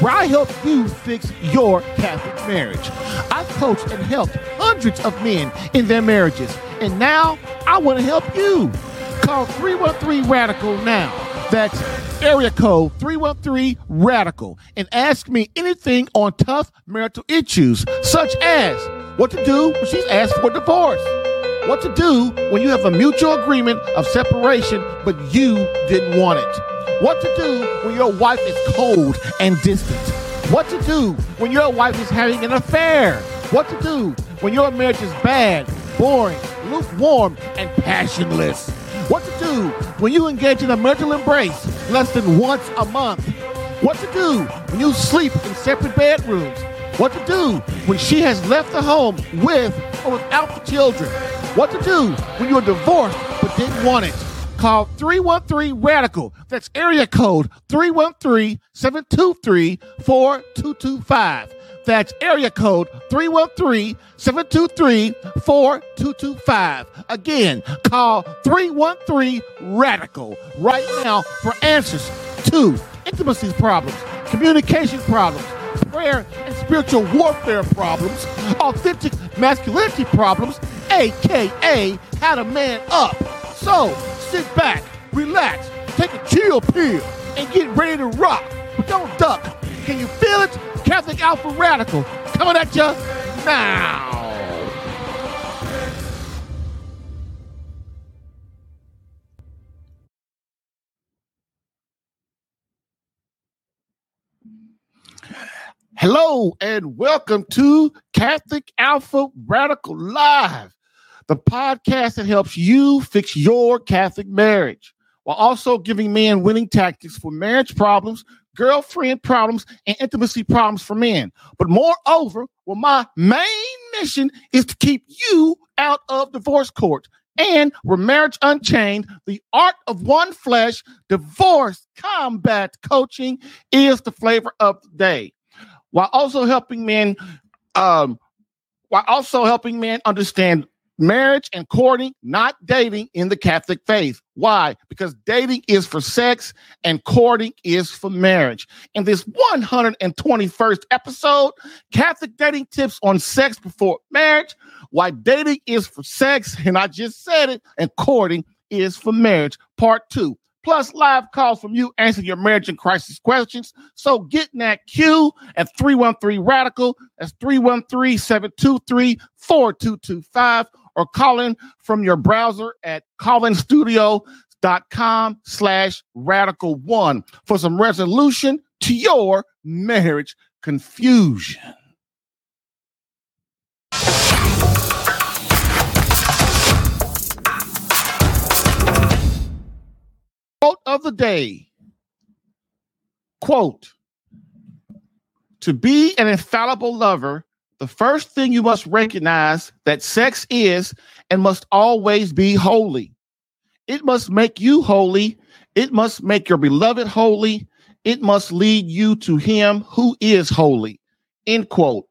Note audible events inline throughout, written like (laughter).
where I help you fix your Catholic marriage. I've coached and helped hundreds of men in their marriages, and now I want to help you. Call 313 Radical now. That's area code 313 Radical and ask me anything on tough marital issues, such as what to do when she's asked for divorce, what to do when you have a mutual agreement of separation but you didn't want it, what to do when your wife is cold and distant, what to do when your wife is having an affair, what to do when your marriage is bad, boring, lukewarm, and passionless. What to do when you engage in a marital embrace less than once a month. What to do when you sleep in separate bedrooms. What to do when she has left the home with or without the children. What to do when you're divorced but didn't want it. Call 313 Radical. That's area code 313 723 4225. That's area code 313 723 4225. Again, call 313 Radical right now for answers to intimacy problems, communication problems, prayer and spiritual warfare problems, authentic masculinity problems, aka how to man up. So sit back, relax, take a chill pill, and get ready to rock. But don't duck. Can you feel it? Catholic Alpha Radical coming at you now. Hello and welcome to Catholic Alpha Radical Live, the podcast that helps you fix your Catholic marriage while also giving men winning tactics for marriage problems, girlfriend problems, and intimacy problems for men. But moreover, well, my main mission is to keep you out of divorce court. And we're Marriage Unchained, the art of one flesh, divorce combat coaching is the flavor of the day while also helping men um, while also helping men understand marriage and courting, not dating in the Catholic faith. Why? Because dating is for sex and courting is for marriage. In this 121st episode, Catholic dating tips on sex before marriage, why dating is for sex, and I just said it, and courting is for marriage, part two plus live calls from you answering your marriage and crisis questions. So get in that queue at 313 Radical. That's 313 723 4225 or call in from your browser at callinstudio.com slash radical one for some resolution to your marriage confusion. Quote of the day. Quote To be an infallible lover, the first thing you must recognize that sex is and must always be holy. It must make you holy. It must make your beloved holy. It must lead you to him who is holy. End quote.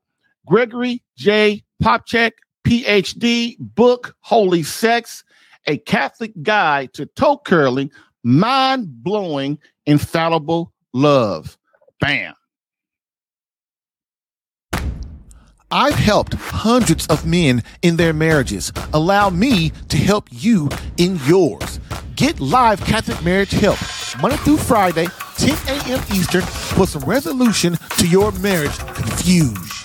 Gregory J. Popcak, PhD, book Holy Sex, a Catholic guide to toe curling mind blowing, infallible love. Bam. I've helped hundreds of men in their marriages. Allow me to help you in yours. Get live Catholic marriage help Monday through Friday, 10 a.m. Eastern, for some resolution to your marriage confusion.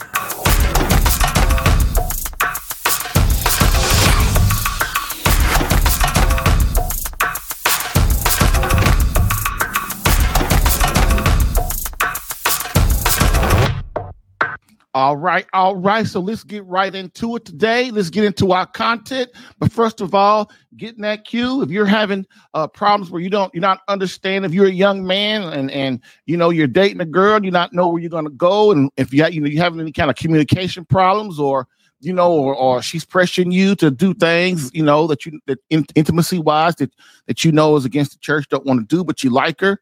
All right, all right. So let's get right into it today. Let's get into our content. But first of all, getting that cue. If you're having uh, problems where you don't, you're not understand. If you're a young man and and you know you're dating a girl, you not know where you're to go, and if you you know you having any kind of communication problems or you know, or, or she's pressuring you to do things, you know, that you that in, intimacy wise that that you know is against the church, don't want to do, but you like her,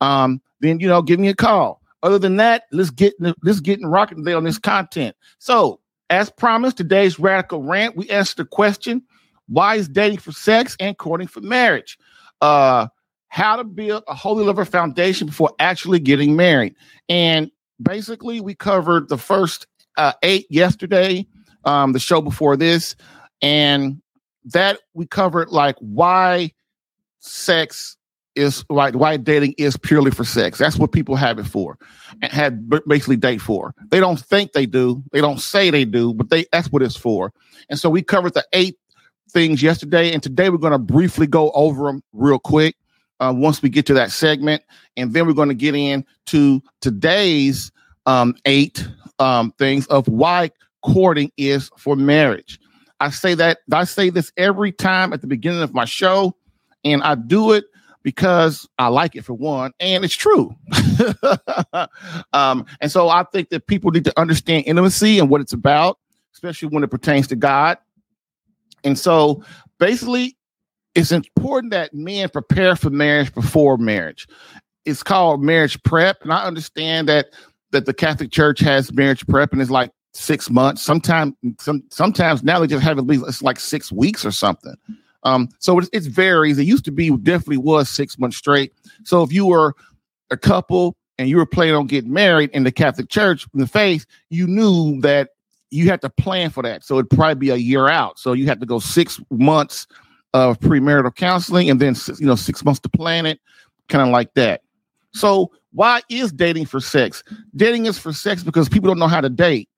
um, then you know, give me a call. Other than that, let's get let's get in rocking today on this content. So, as promised, today's radical rant, we asked the question: Why is dating for sex and courting for marriage? Uh, how to build a holy lover foundation before actually getting married. And basically, we covered the first uh, eight yesterday, um, the show before this, and that we covered like why sex is like why dating is purely for sex. That's what people have it for, and had basically date for. They don't think they do, they don't say they do, but they that's what it's for. And so we covered the eight things yesterday, and today we're going to briefly go over them real quick uh, once we get to that segment, and then we're going to get into today's um, eight um, things of why courting is for marriage. I say that I say this every time at the beginning of my show, and I do it because I like it for one, and it's true. (laughs) um, and so I think that people need to understand intimacy and what it's about, especially when it pertains to God. And so basically, it's important that men prepare for marriage before marriage. It's called marriage prep, and I understand that that the Catholic Church has marriage prep, and it's like six months. Sometimes, some sometimes now they just have at least it's like six weeks or something. Um, so it, it varies. It used to be definitely was six months straight. So if you were a couple and you were planning on getting married in the Catholic Church in the faith, you knew that you had to plan for that. So it'd probably be a year out. So you had to go six months of premarital counseling and then you know six months to plan it, kind of like that. So why is dating for sex? Dating is for sex because people don't know how to date.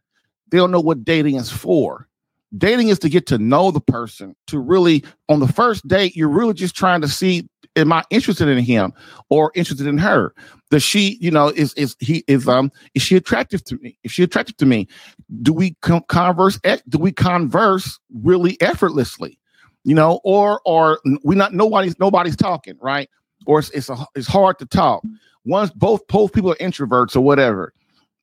They don't know what dating is for. Dating is to get to know the person, to really on the first date, you're really just trying to see am I interested in him or interested in her? Does she, you know, is is he is um is she attractive to me? Is she attractive to me? Do we converse? Do we converse really effortlessly? you know, or or we not nobody's nobody's talking, right? Or it's it's, a, it's hard to talk. Once both both people are introverts or whatever,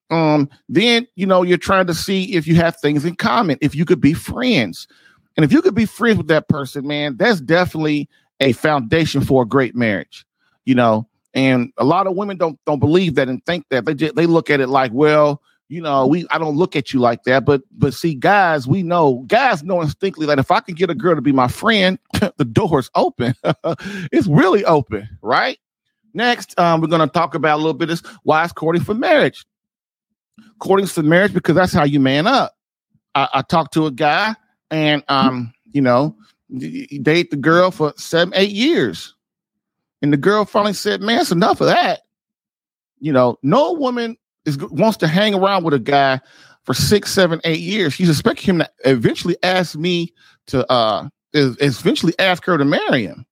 um, then you know you're trying to see if you have things in common, if you could be friends, and if you could be friends with that person, man, that's definitely a foundation for a great marriage, you know. And a lot of women don't don't believe that and think that they just, they look at it like, well, you know, we I don't look at you like that. But but see, guys, we know guys know instinctively that if I can get a girl to be my friend, (laughs) the door's open. (laughs) it's really open, right? Next, um, we're gonna talk about a little bit of why it's courting for marriage. Courting for marriage because that's how you man up. I, I talked to a guy and um, you know, date the girl for seven, eight years. And the girl finally said, Man, it's enough of that. You know, no woman is wants to hang around with a guy for six, seven, eight years, she's expecting him to eventually ask me to uh is, eventually ask her to marry him.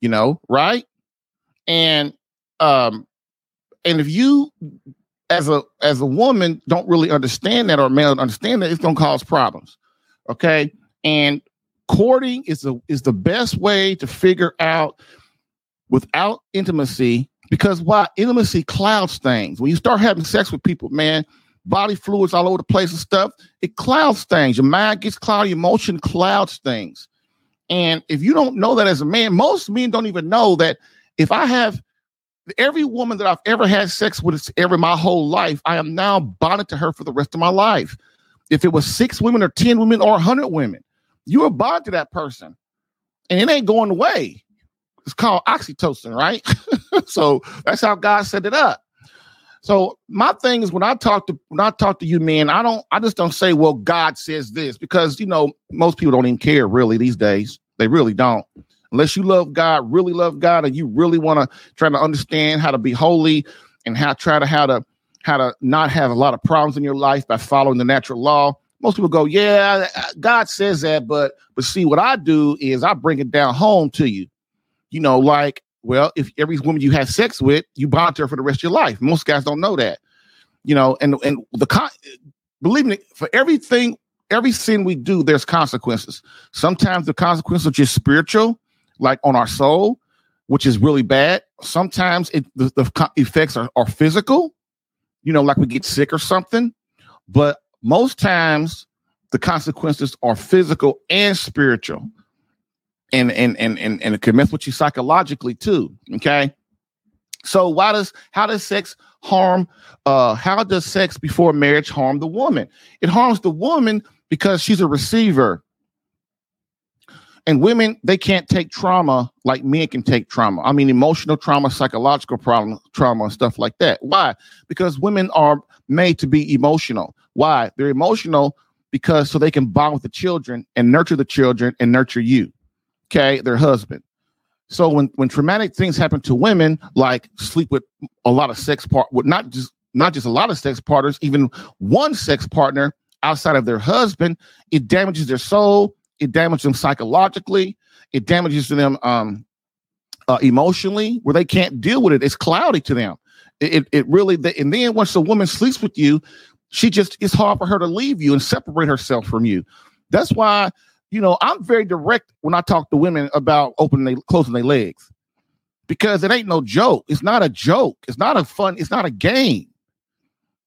You know, right? And um and if you as a as a woman don't really understand that or a male understand that, it's gonna cause problems. Okay. And courting is the is the best way to figure out without intimacy because why intimacy clouds things. When you start having sex with people, man, body fluids all over the place and stuff, it clouds things. Your mind gets cloudy, emotion clouds things. And if you don't know that as a man, most men don't even know that if I have every woman that I've ever had sex with ever my whole life, I am now bonded to her for the rest of my life. If it was six women or 10 women or 100 women, you are bonded to that person and it ain't going away. It's called oxytocin, right? (laughs) so that's how God set it up. So my thing is when I talk to when I talk to you, man, I don't I just don't say, well, God says this because you know most people don't even care really these days. They really don't. Unless you love God, really love God, and you really want to try to understand how to be holy and how try to how to how to not have a lot of problems in your life by following the natural law. Most people go, yeah, God says that, but but see, what I do is I bring it down home to you you know, like, well, if every woman you have sex with, you bond to her for the rest of your life. Most guys don't know that, you know, and and the con believe me, for everything, every sin we do, there's consequences. Sometimes the consequences are just spiritual, like on our soul, which is really bad. Sometimes it the, the effects are, are physical, you know, like we get sick or something. But most times the consequences are physical and spiritual. And and and and, and it can mess with you psychologically too. Okay. So why does how does sex harm uh how does sex before marriage harm the woman? It harms the woman because she's a receiver. And women, they can't take trauma like men can take trauma. I mean, emotional trauma, psychological problem, trauma, and stuff like that. Why? Because women are made to be emotional. Why? They're emotional because so they can bond with the children and nurture the children and nurture you, okay, their husband. So when when traumatic things happen to women, like sleep with a lot of sex part, with not just not just a lot of sex partners, even one sex partner outside of their husband, it damages their soul, it damages them psychologically, it damages them um, uh, emotionally, where they can't deal with it. It's cloudy to them. It it, it really, and then once a woman sleeps with you, she just it's hard for her to leave you and separate herself from you. That's why you know, I'm very direct when I talk to women about opening they closing their legs because it ain't no joke. It's not a joke. It's not a fun, it's not a game.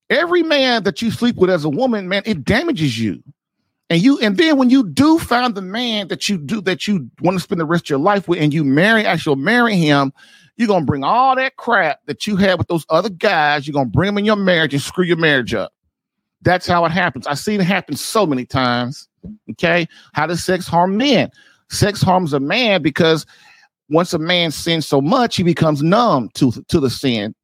Every man that you sleep with as a woman, man, it damages you. And you, and then when you do find the man that you do that you want to spend the rest of your life with, and you marry, actually marry him, you're gonna bring all that crap that you had with those other guys, you're gonna bring them in your marriage and screw your marriage up. That's how it happens. I've seen it happen so many times. Okay. How does sex harm men? Sex harms a man because once a man sins so much, he becomes numb to, to the sin.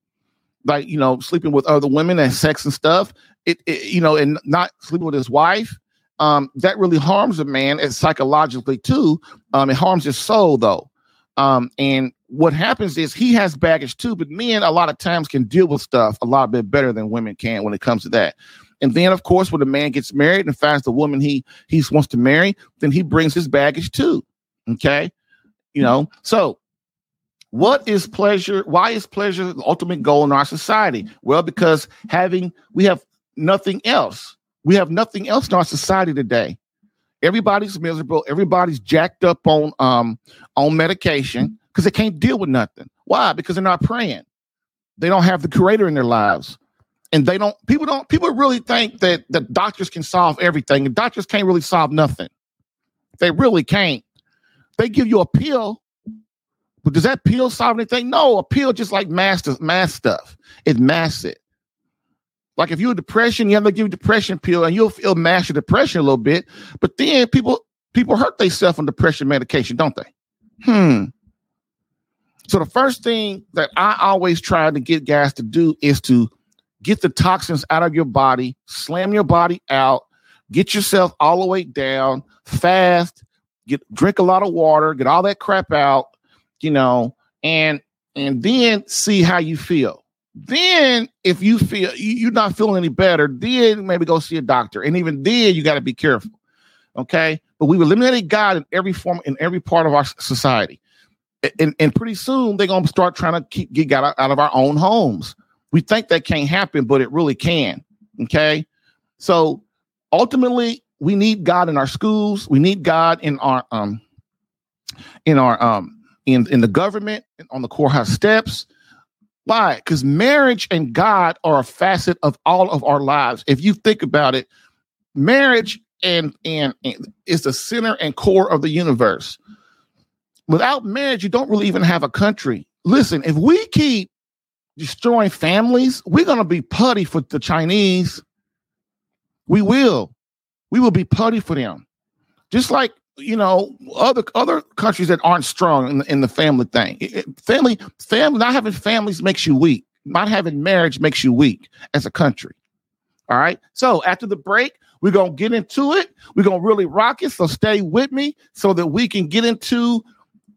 Like, you know, sleeping with other women and sex and stuff, it, it you know, and not sleeping with his wife, um, that really harms a man and psychologically too. Um, it harms his soul though. Um, and what happens is he has baggage too, but men a lot of times can deal with stuff a lot bit better than women can when it comes to that. And then, of course, when a man gets married and finds the woman he he wants to marry, then he brings his baggage too. Okay, you know. So, what is pleasure? Why is pleasure the ultimate goal in our society? Well, because having we have nothing else. We have nothing else in our society today. Everybody's miserable. Everybody's jacked up on um on medication because they can't deal with nothing. Why? Because they're not praying. They don't have the creator in their lives and they don't people don't people really think that the doctors can solve everything and doctors can't really solve nothing they really can't they give you a pill but does that pill solve anything no a pill just like mass mass stuff it masks it like if you're depression you have to give you depression pill and you'll feel mass your depression a little bit. But then people people hurt themselves on depression medication don't they? Hmm. So the first thing that i always try to get guys to do is to get the toxins out of your body, slam your body out, get yourself all the way down, fast, get drink a lot of water, get all that crap out, you know, and and then see how you feel. Then, if you feel you're not feeling any better, then maybe go see a doctor. And even then, you got to be careful. Okay, but we've eliminated God in every form, in every part of our society, and, and pretty soon they're gonna start trying to keep get out of our own homes. We think that can't happen, but it really can. Okay. So ultimately, we need God in our schools. We need God in our um in our um in in the government on the courthouse steps. Why? Because marriage and God are a facet of all of our lives. If you think about it, marriage and and, and is the center and core of the universe. Without marriage, you don't really even have a country. Listen, if we keep destroying families, we're to be putty for the Chinese. We will. We will be putty for them. Just like, you know, other other countries that aren't strong in the, in the family thing. It, family, family, not having families makes you weak. Not having marriage makes you weak as a country. All right. So after the break, we're to get into it. We're to really rock it. So stay with me so that we can get into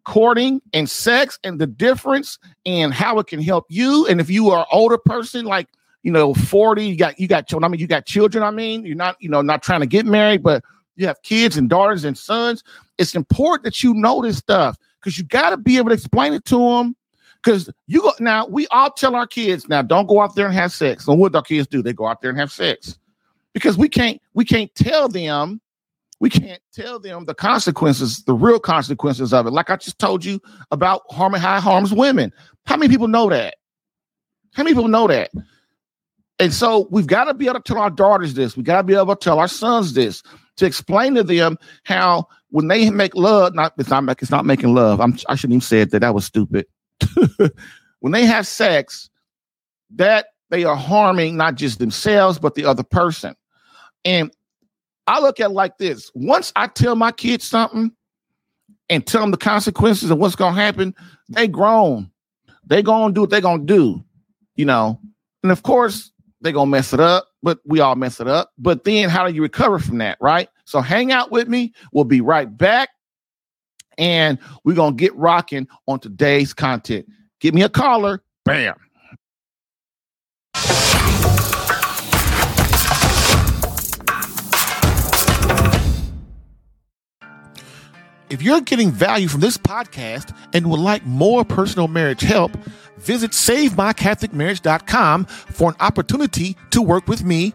courting and sex and the difference and how it can help you. And if you are older person, like you know, 40, you got you got children. I mean, you got children. I mean, you're not, you know, not trying to get married, but you have kids and daughters and sons. It's important that you know this stuff because you got to be able to explain it to them. Because you go now, we all tell our kids now, don't go out there and have sex. And what do our kids do? They go out there and have sex because we can't we can't tell them we can't tell them the consequences, the real consequences of it. Like I just told you about harming high harms women. How many people know that? How many people know that? And so we've got to be able to tell our daughters this. We got to be able to tell our sons this. To explain to them how when they make love, not it's not it's not making love. I'm I shouldn't even say that that was stupid. (laughs) when they have sex, that they are harming not just themselves but the other person. And I look at it like this: once I tell my kids something and tell them the consequences of what's gonna happen, they grown. They gonna do what they gonna do, you know. And of course, they gonna mess it up, but we all mess it up. But then how do you recover from that, right? So hang out with me. We'll be right back. And we're gonna get rocking on today's content. Give me a caller. Bam. If you're getting value from this podcast and would like more personal marriage help, visit SaveMyCatholicMarriage.com for an opportunity to work with me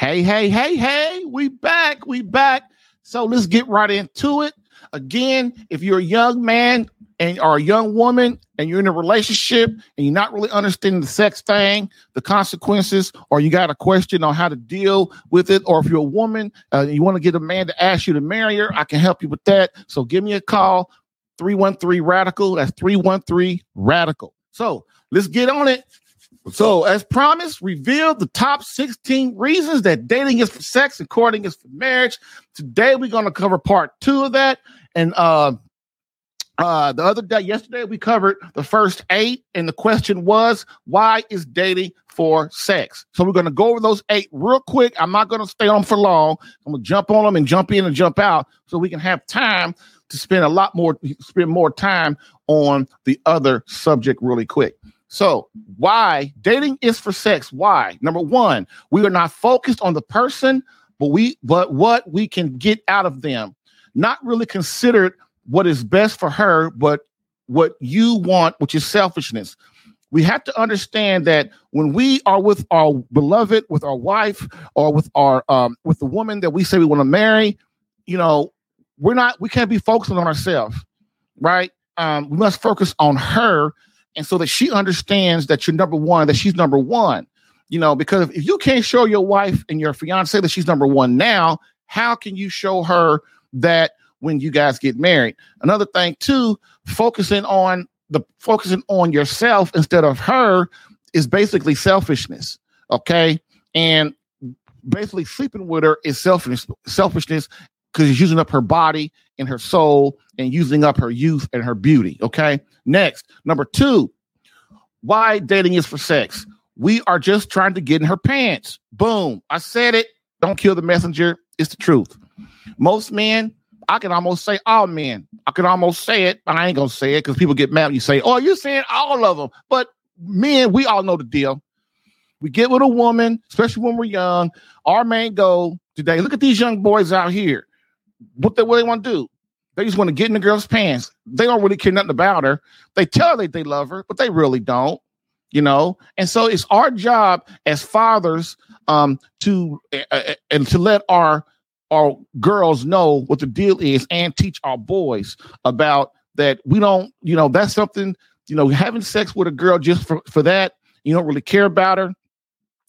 Hey, hey, hey, hey, we back, we back. So let's get right into it. Again, if you're a young man and or a young woman and you're in a relationship and you're not really understanding the sex thing, the consequences, or you got a question on how to deal with it, or if you're a woman, uh, you want to get a man to ask you to marry her, I can help you with that. So give me a call, 313 Radical. That's 313 Radical. So let's get on it. So, as promised, reveal the top 16 reasons that dating is for sex and courting is for marriage. Today, we're going to cover part two of that. And uh, uh, the other day, yesterday, we covered the first eight, and the question was, why is dating for sex? So, we're going to go over those eight real quick. I'm not going to stay on for long. I'm going to jump on them and jump in and jump out so we can have time to spend a lot more, spend more time on the other subject really quick. So, why dating is for sex? Why? Number one, we are not focused on the person, but we but what we can get out of them. Not really considered what is best for her, but what you want, which is selfishness. We have to understand that when we are with our beloved, with our wife, or with our um, with the woman that we say we want to marry, you know, we're not we can't be focusing on ourselves, right? Um, we must focus on her and so that she understands that you're number one, that she's number one. You know, because if you can't show your wife and your fiance that she's number one now, how can you show her that when you guys get married? Another thing too, focusing on the focusing on yourself instead of her is basically selfishness. Okay. And basically sleeping with her is selfishness, selfishness because she's using up her body and her soul and using up her youth and her beauty. Okay. Next, number two, why dating is for sex. We are just trying to get in her pants. Boom. I said it. Don't kill the messenger. It's the truth. Most men, I can almost say all men. I can almost say it, but I ain't gonna say it because people get mad when you say, "Oh, you're saying all of them." But men, we all know the deal. We get with a woman, especially when we're young. Our main goal today. Look at these young boys out here what they what they want to do. They just want to get in the girl's pants. They don't really care nothing about her. They tell her they, they love her, but they really don't. You know, and so it's our job as fathers um, to uh, and to let our our girls know what the deal is and teach our boys about that. We don't, you know, that's something. You know, having sex with a girl just for for that, you don't really care about her,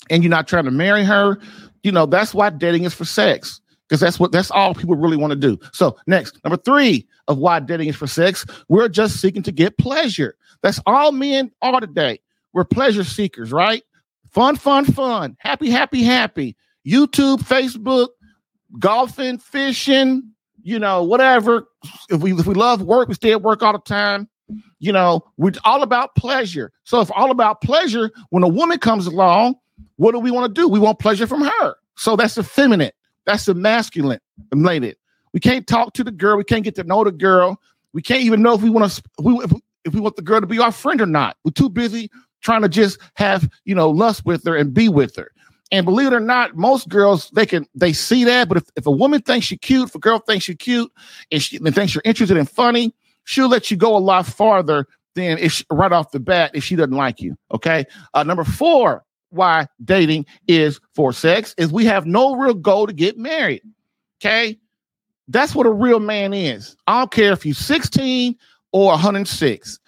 and you're not trying to marry her. You know, that's why dating is for sex because that's what that's all people really want to do. So next, number three of why dating is for sex, we're just seeking to get pleasure. That's all men are today. We're pleasure seekers, right? Fun, fun, fun. Happy, happy, happy. YouTube, Facebook, golfing, fishing, you know, whatever. If we if we love work, we stay at work all the time. You know, we're all about pleasure. So if all about pleasure, when a woman comes along, what do we want to do? We want pleasure from her. So that's the feminine. That's the masculine related. We can't talk to the girl. We can't get to know the girl. We can't even know if we want to if, if we want the girl to be our friend or not. We're too busy trying to just have you know lust with her and be with her. And believe it or not, most girls they can they see that. But if, if a woman thinks you're cute, if a girl thinks you're cute, and she and thinks you're interested and funny, she'll let you go a lot farther than if she, right off the bat if she doesn't like you. Okay. Uh, number four, why dating is for sex is we have no real goal to get married. Okay. That's what a real man is. I don't care if you're 16 or 106.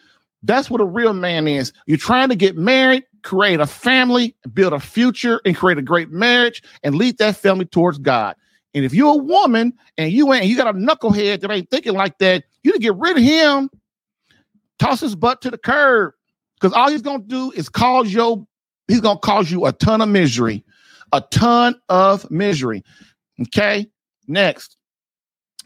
That's what a real man is. You're trying to get married, create a family, build a future, and create a great marriage and lead that family towards God. And if you're a woman and you ain't you got a knucklehead that ain't thinking like that, you to get rid of him, toss his butt to the curb. Because all he's gonna do is cause your he's gonna cause you a ton of misery, a ton of misery. Okay, next.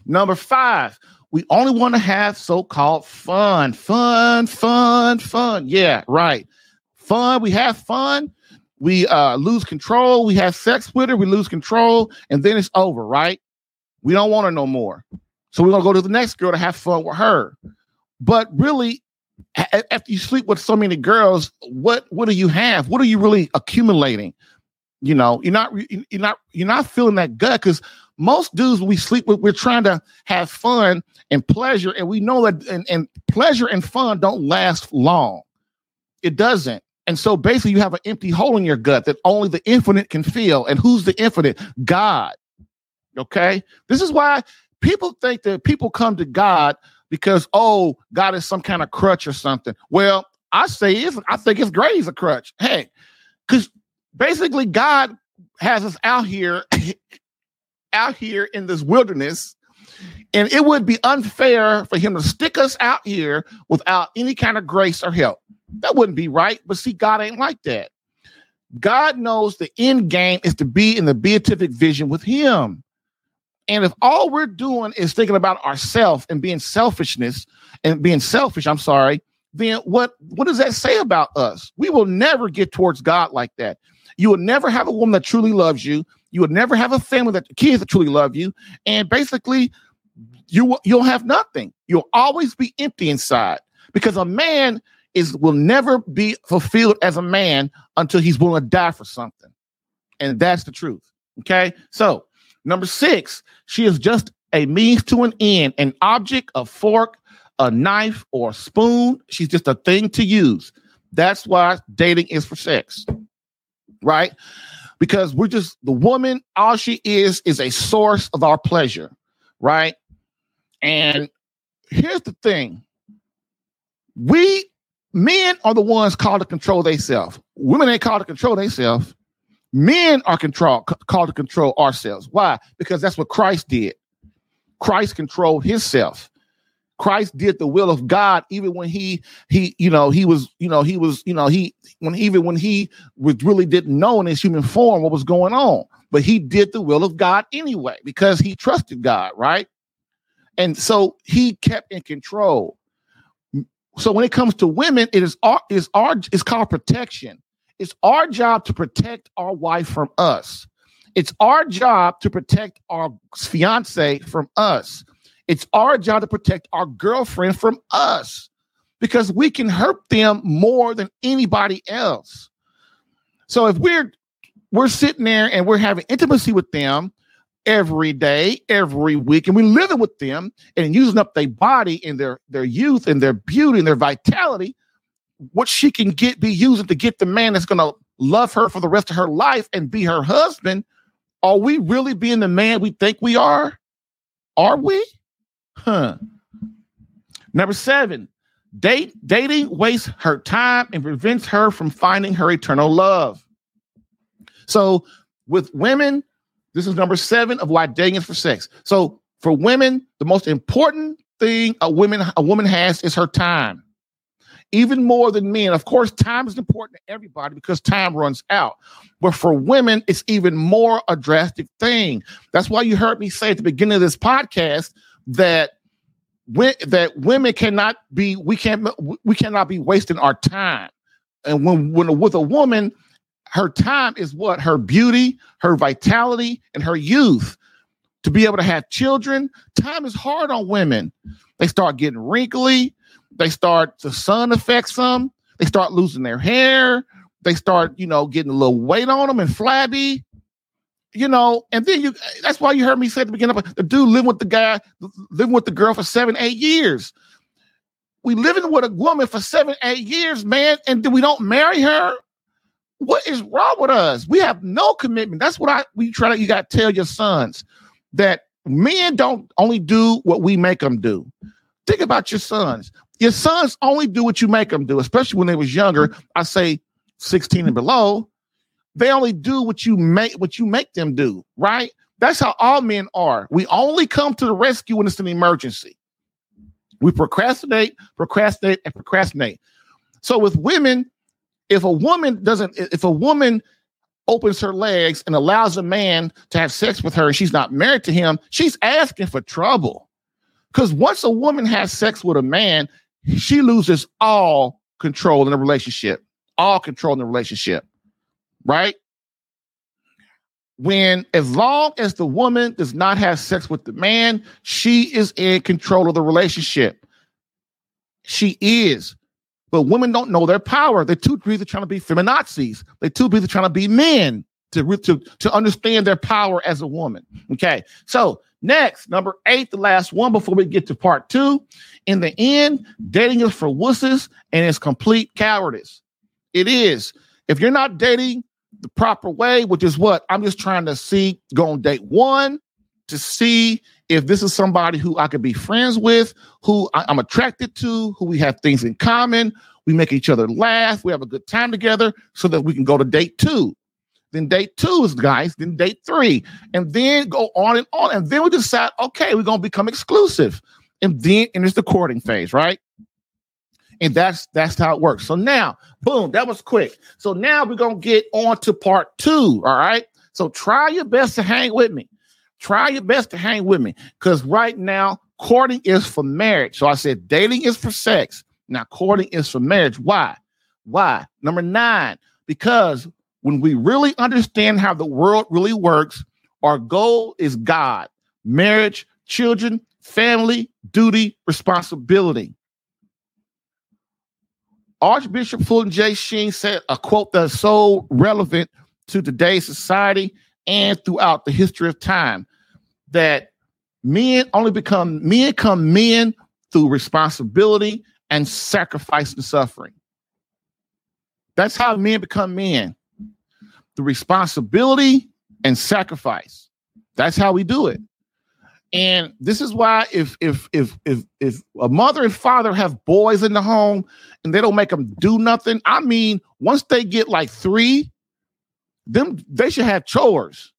Number five, we only want to have so-called fun, fun, fun, fun. Yeah, right. Fun. We have fun. We uh, lose control. We have sex with her. We lose control, and then it's over. Right? We don't want her no more. So we're gonna go to the next girl to have fun with her. But really, after you sleep with so many girls, what what do you have? What are you really accumulating? You know, you're not you're not you're not feeling that gut because most dudes we sleep with, we're trying to have fun and pleasure, and we know that and, and pleasure and fun don't last long. It doesn't. And so basically, you have an empty hole in your gut that only the infinite can fill. And who's the infinite? God. Okay. This is why people think that people come to God because, oh, God is some kind of crutch or something. Well, I say it's, I think it's great as a crutch. Hey, because basically, God has us out here (coughs) out here in this wilderness. And it would be unfair for him to stick us out here without any kind of grace or help. That wouldn't be right. But see, God ain't like that. God knows the end game is to be in the beatific vision with him. And if all we're doing is thinking about ourselves and being selfishness and being selfish, I'm sorry, then what what does that say about us? We will never get towards God like that. You will never have a woman that truly loves you. You would never have a family that kids that truly love you, and basically, you you'll have nothing. You'll always be empty inside because a man is will never be fulfilled as a man until he's willing to die for something, and that's the truth. Okay, so number six, she is just a means to an end, an object, a fork, a knife, or a spoon. She's just a thing to use. That's why dating is for sex, right? because we're just the woman, all she is is a source of our pleasure, right? And here's the thing we men are the ones called to control themselves. Women ain't called to control themselves. Men are control called to control ourselves. Why? Because that's what Christ did. Christ controlled himself. Christ did the will of God even when he he you know he was you know he was you know he when even when he was really didn't know in his human form what was going on but he did the will of God anyway because he trusted God right and so he kept in control so when it comes to women it is our is our it's called protection it's our job to protect our wife from us it's our job to protect our fiance from us it's our job to protect our girlfriend from us because we can hurt them more than anybody else. So if we're we're sitting there and we're having intimacy with them every day, every week, and we're living with them and using up their body and their their youth and their beauty and their vitality, what she can get be using to get the man that's gonna love her for the rest of her life and be her husband. Are we really being the man we think we are? Are we? Huh. Number seven, date dating wastes her time and prevents her from finding her eternal love. So with women, this is number seven of why dating is for sex. So for women, the most important thing a woman a woman has is her time. Even more than men. Of course, time is important to everybody because time runs out. But for women, it's even more a drastic thing. That's why you heard me say at the beginning of this podcast that when, that women cannot be we can't we cannot be wasting our time. And when when with a woman, her time is what her beauty, her vitality, and her youth. To be able to have children, time is hard on women. They start getting wrinkly. They start the sun affects them. They start losing their hair. They start, you know, getting a little weight on them and flabby. You know, and then you that's why you heard me say at the beginning of the dude living with the guy, living with the girl for seven, eight years. We living with a woman for seven, eight years, man, and then we don't marry her. What is wrong with us? We have no commitment. That's what I we try to you got to tell your sons that men don't only do what we make them do. Think about your sons. Your sons only do what you make them do, especially when they was younger. I say 16 and below. They only do what you make what you make them do, right? That's how all men are. We only come to the rescue when it's an emergency. We procrastinate, procrastinate, and procrastinate. So with women, if a woman doesn't, if a woman opens her legs and allows a man to have sex with her and she's not married to him, she's asking for trouble. Because once a woman has sex with a man, she loses all control in the relationship, all control in the relationship, right? When, as long as the woman does not have sex with the man, she is in control of the relationship. She is. But women don't know their power. They're too busy trying to be feminazis. They're too busy trying to be men to, to, to understand their power as a woman. Okay. So next, number eight, the last one before we get to part two. In the end, dating is for wusses and it's complete cowardice. It is. If you're not dating the proper way, which is what I'm just trying to see, go on date one to see if this is somebody who I could be friends with, who I, am attracted to, who we have things in common, we make each other laugh, we have a good time together, so that we can go to date two. Then date two is guys, then date three, and then go on and on. And then we decide, okay, we're gonna become exclusive. And then enters the courting phase, right? And that's that's how it works. So now, boom, that was quick. So now we're gonna get on to part two. All right. So try your best to hang with me. Try your best to hang with me because right now, courting is for marriage. So I said dating is for sex. Now, courting is for marriage. Why? Why? Number nine, because when we really understand how the world really works, our goal is God, marriage, children, family, duty, responsibility. Archbishop Fulton J. Sheen said a quote that's so relevant to today's society and throughout the history of time that men only become men come men through responsibility and sacrifice and suffering. That's how men become men. The responsibility and sacrifice. That's how we do it. And this is why if if if if if a mother and father have boys in the home and they don't make them do nothing, I mean, once they get like three, them they should have chores.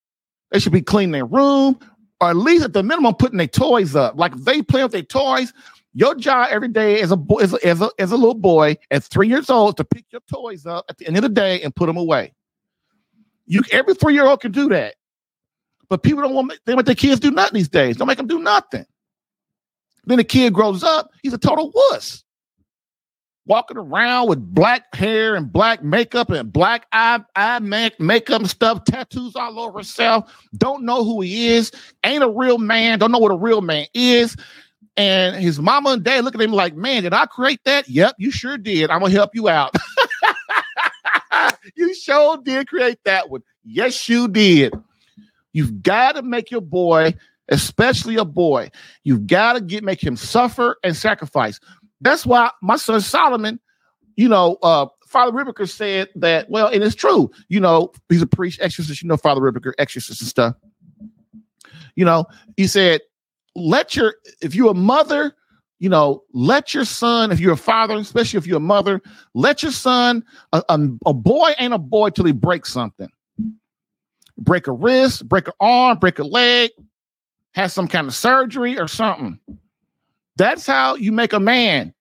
They should be cleaning their room, or at least at the minimum putting their toys up. Like if they play with their toys, your job every day as a boy, as a, as a, as a little boy at three years old to pick your toys up at the end of the day and put them away. You every three year old can do that, but people don't want they want their kids do nothing these days. Don't make them do nothing. Then the kid grows up, he's a total wuss walking around with black hair and black makeup and black eye, eye make, makeup and stuff, tattoos all over himself, don't know who he is, ain't a real man, don't know what a real man is. And his mama and dad look at him like, man, did I create that? Yep, you sure did. I'm gonna help you out. (laughs) you sure did create that one. Yes, you did. You've got to make your boy, especially a boy, you've got to get make him suffer and sacrifice. That's why my son Solomon, you know, uh, Father Ripperger said that, well, and it's true, you know, he's a priest, exorcist, you know, Father Ripperger, exorcist and stuff. You know, he said, let your, if you're a mother, you know, let your son, if you're a father, especially if you're a mother, let your son, a, a, a boy ain't a boy till he breaks something. Break a wrist, break an arm, break a leg, has some kind of surgery or something. That's how you make a man.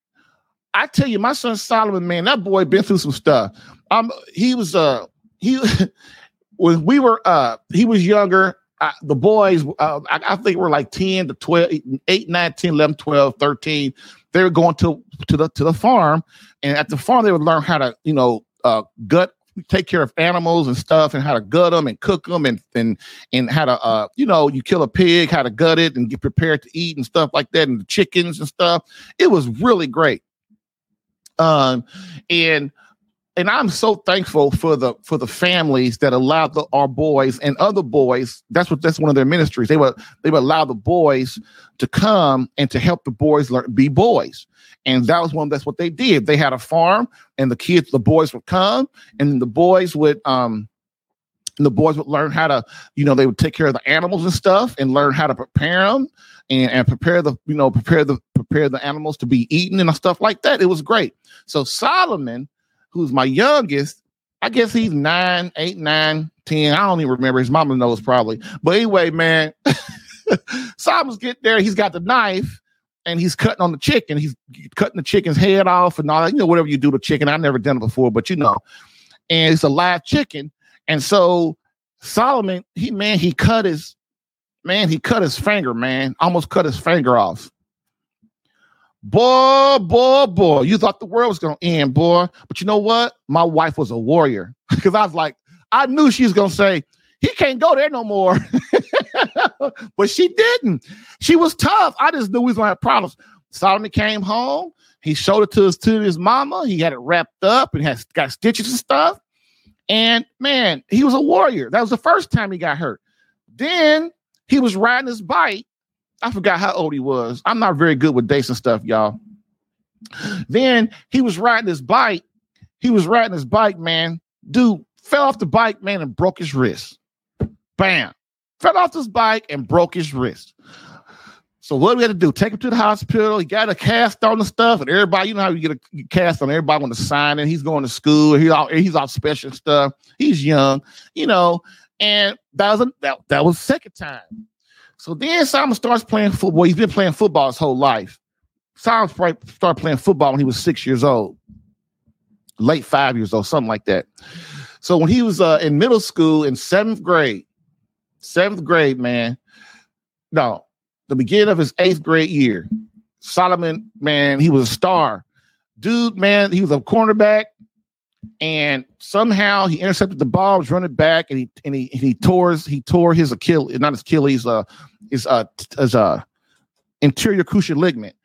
I tell you, my son Solomon, man, that boy been through some stuff. Um, he was uh he (laughs) when we were uh he was younger. Uh, the boys, uh, I, I think we're like 10 to 12, 8, 9, 10, 11, 12, 13. They were going to to the to the farm, and at the farm they would learn how to, you know, uh, gut take care of animals and stuff and how to gut them and cook them and and and how to uh you know you kill a pig how to gut it and get prepared to eat and stuff like that and the chickens and stuff. It was really great. Um and and I'm so thankful for the for the families that allowed the, our boys and other boys. That's what that's one of their ministries. They would they would allow the boys to come and to help the boys learn be boys. And that was one. That's what they did. They had a farm, and the kids, the boys would come, and the boys would um, and the boys would learn how to, you know, they would take care of the animals and stuff, and learn how to prepare them, and and prepare the, you know, prepare the prepare the animals to be eaten and stuff like that. It was great. So Solomon, who's my youngest, I guess he's nine, eight, nine, ten. I don't even remember. His mama knows probably. But anyway, man, (laughs) Solomon's getting there. He's got the knife and he's cutting on the chicken. He's cutting the chicken's head off and all that. You know, whatever you do to chicken. I've never done it before, but you know. And it's a live chicken. And so Solomon, he man, he cut his man, he cut his finger, man, almost cut his finger off. Boy, boy, boy, you thought the world was gonna end, boy. But you know what? My wife was a warrior (laughs) because I was like, I knew she was gonna say, he can't go there no more. (laughs) but she didn't. She was tough. I just knew we was gonna have problems. Solomon came home. He showed it to his to his mama. He had it wrapped up and has got stitches and stuff. And man, he was a warrior. That was the first time he got hurt. Then he was riding his bike. I forgot how old he was. I'm not very good with dates and stuff, y'all. Then he was riding his bike. He was riding his bike, man. Dude fell off the bike, man, and broke his wrist. Bam. Fell off his bike and broke his wrist. So what do we had to do? Take him to the hospital. He got a cast on the stuff, and everybody, you know how you get a cast on. Everybody want to sign it. He's going to school. He's all he's all special stuff. He's young, you know. And that was a, that, that was second time. So then Simon starts playing football. He's been playing football his whole life. Simon started playing football when he was six years old, late five years old, something like that. So when he was uh, in middle school in seventh grade, seventh grade, man. No, the beginning of his eighth grade year. Solomon, man, he was a star. Dude, man, he was a cornerback, and somehow he intercepted the ball, was running back, and he and he and he tore his, he tore his Achilles, not his Achilles, uh, his uh his uh anterior cruciate ligament.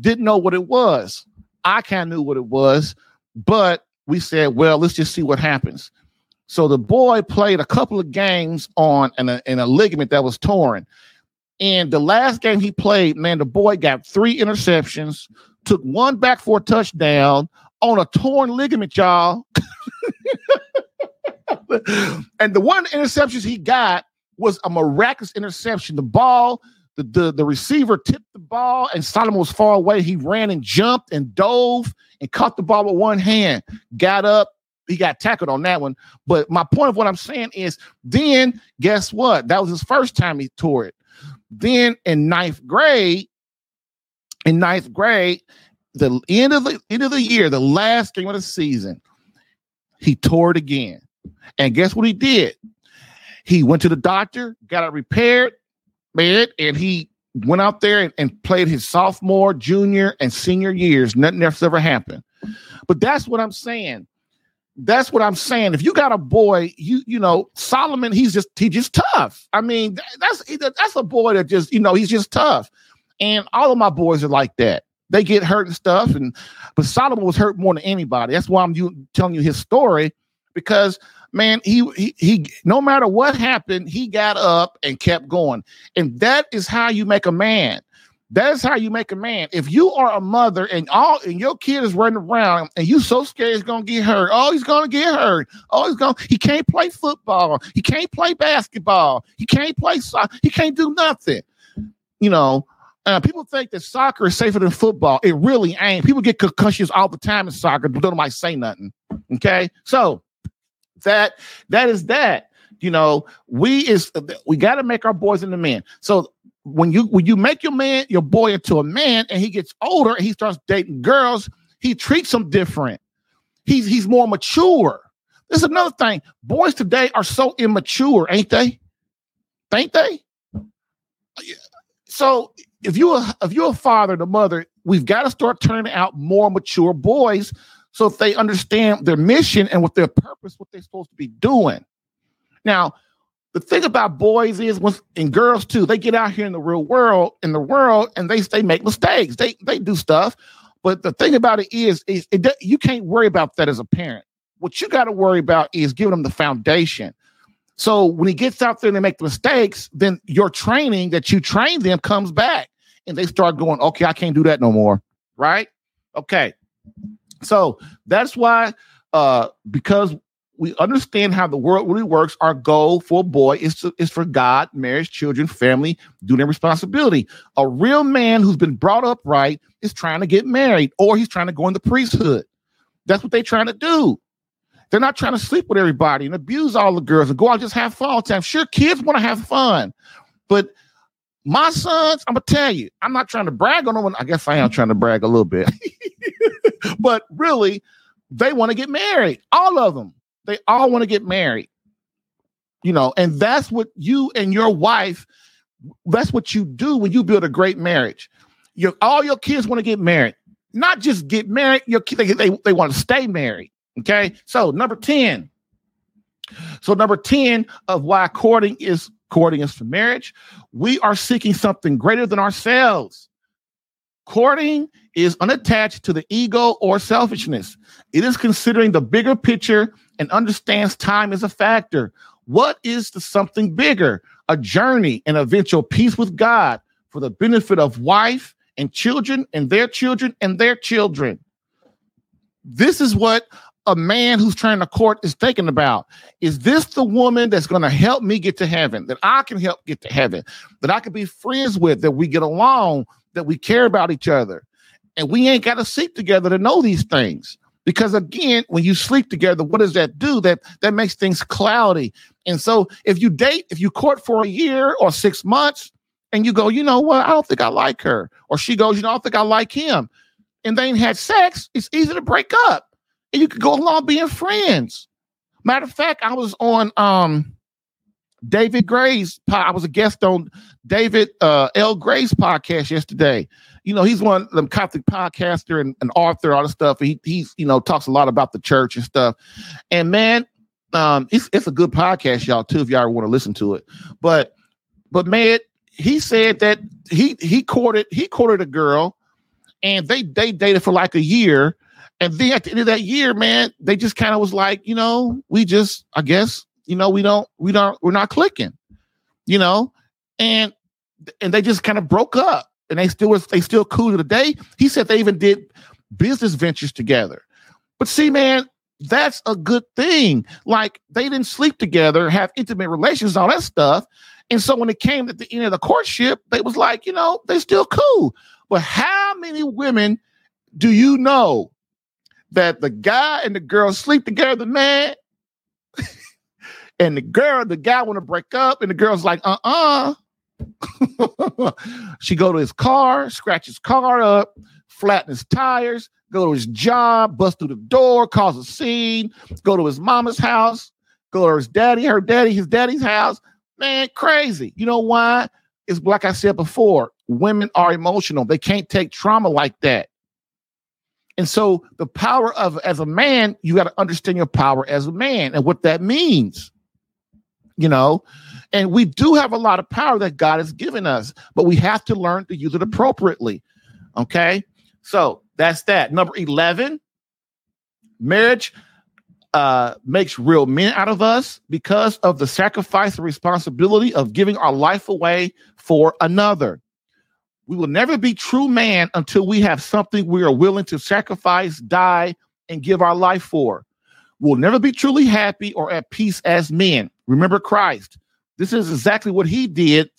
Didn't know what it was. I kind of knew what it was, but we said, well, let's just see what happens. So the boy played a couple of games on a, in a ligament that was torn. And the last game he played, man, the boy got three interceptions, took one back for a touchdown on a torn ligament, y'all. and the one interceptions he got was a miraculous interception. The ball, the, the, the receiver tipped the ball, and Solomon was far away. He ran and jumped and dove and caught the ball with one hand, got up, he got tackled on that one. But my point of what I'm saying is, then guess what? That was his first time he tore it. Then in ninth grade, in ninth grade, the end of the end of the year, the last game of the season, he tore it again. And guess what he did? He went to the doctor, got it repaired, it, and he went out there and, and played his sophomore, junior, and senior years. Nothing else ever happened. But that's what I'm saying that's what I'm saying. If you got a boy, you you know Solomon, he's just he just tough. I mean, that's that's a boy that just you know he's just tough. And all of my boys are like that. They get hurt and stuff. And but Solomon was hurt more than anybody. That's why I'm you, telling you his story because man, he, he he no matter what happened, he got up and kept going. And that is how you make a man. That's how you make a man. If you are a mother and all and your kid is running around and you so scared he's gonna get hurt. Oh, he's gonna get hurt. Oh, he's gonna he can't play football. He can't play basketball. He can't play soccer. He can't do nothing. You know, uh, people think that soccer is safer than football. It really ain't. People get concussions all the time in soccer, but don't nobody say nothing. Okay, so that that is that. You know, we is we got to make our boys into men. So when you when you make your man your boy into a man and he gets older and he starts dating girls He treats them different. He's he's more mature. This is another thing. Boys today are so immature, ain't they? Ain't they? So if you are if you're a father, the mother, we've got to start turning out more mature boys so if they understand their mission and what their purpose, what they're supposed to be doing. Now, the thing about boys is and girls too, they get out here in the real world, in the world, and they they make mistakes. They they do stuff. But the thing about it is, is it, you can't worry about that as a parent. What you got to worry about is giving them the foundation. So when he gets out there and they make mistakes, then your training that you train them comes back and they start going, okay, I can't do that no more. Right? Okay. So that's why, uh, because we understand how the world really works, our goal for a boy is to, is for God, marriage, children, family, doing their responsibility. A real man who's been brought up right is trying to get married or he's trying to go in the priesthood. That's what they're trying to do. They're not trying to sleep with everybody and abuse all the girls and go out and just have fun all the time. Sure, kids want to have fun, but my sons, I'm gonna tell you, I'm not trying to brag on them. I guess I am trying to brag a little bit, (laughs) but really, they want to get married. All of them, they all want to get married. You know, and that's what you and your wife. That's what you do when you build a great marriage. Your all your kids want to get married, not just get married. Your they they, they want to stay married. Okay, so number ten. So number ten of why courting is courting us for marriage. We are seeking something greater than ourselves. Courting is unattached to the ego or selfishness. It is considering the bigger picture and understands time as a factor. What is the something bigger? A journey and eventual peace with God for the benefit of wife and children and their children and their children. This is what a man who's trying to court is thinking about is this the woman that's going to help me get to heaven that i can help get to heaven that i can be friends with that we get along that we care about each other? And we ain't got to sleep together to know these things. Because again when you sleep together what does that do? That that makes things cloudy. And so if you date if you court for a year or six months and you go you know what? I don't think i like her. Or she goes you know i don't think i like him. And they ain't had sex it's easy to break up and you could go along being friends. Matter of fact, I was on um David Gray's I was a guest on David uh L. Gray's podcast yesterday. You know, he's one of them Catholic podcaster and an author, all the stuff. He he's you know talks a lot about the church and stuff. And man, um, it's it's a good podcast, y'all, too, if y'all want to listen to it. But but man, he said that he he courted he courted a girl and they they dated for like a year and then at the end of that year, man, they just kind of was like, you know, we just, I guess, you know, we don't, we don't, we're not clicking, you know, and and they just kind of broke up, and they still was, they still cool to the day. He said they even did business ventures together. But see, man, that's a good thing. Like they didn't sleep together, have intimate relations, all that stuff. And so when it came at the end of the courtship, they was like, you know, they're still cool. But how many women do you know that the guy and the girl sleep together, man. (laughs) and the girl, the guy want to break up, and the girl's like, uh-uh. (laughs) she go to his car, scratch his car up, flatten his tires, go to his job, bust through the door, cause a scene, go to his mama's house, go to his daddy, her daddy, his daddy's house. Man, crazy. You know why? It's like I said before, women are emotional. They can't take trauma like that. And so the power of as a man, you got to understand your power as a man and what that means. You know, and we do have a lot of power that God has given us, but we have to learn to use it appropriately. Okay? So that's that. Number 11, marriage uh, makes real men out of us because of the sacrifice and responsibility of giving our life away for another. We will never be true man until we have something we are willing to sacrifice, die, and give our life for. We'll never be truly happy or at peace as men. Remember Christ. This is exactly what he did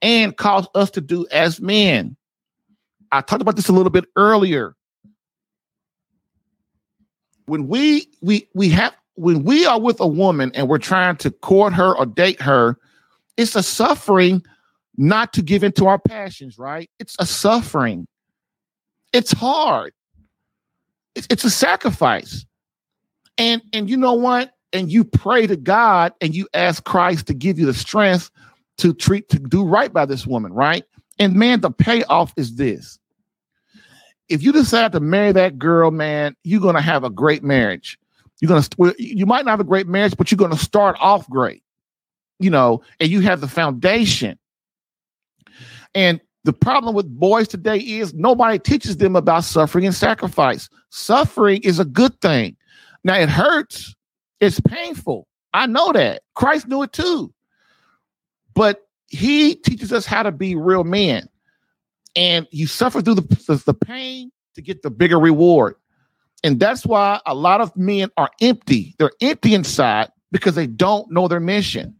and caused us to do as men. I talked about this a little bit earlier. When we we we have when we are with a woman and we're trying to court her or date her, it's a suffering not to give into our passions, right? It's a suffering. It's hard. It's, it's a sacrifice. And and you know what? And you pray to God and you ask Christ to give you the strength to treat to do right by this woman, right? And man, the payoff is this. If you decide to marry that girl, man, you're gonna have a great marriage. You're gonna you might not have a great marriage, but you're gonna start off great, you know, and you have the foundation. And the problem with boys today is nobody teaches them about suffering and sacrifice. Suffering is a good thing. Now it hurts, it's painful. I know that. Christ knew it too. But he teaches us how to be real men. And you suffer through the, the, pain to get the bigger reward. And that's why a lot of men are empty. They're empty inside because they don't know their mission.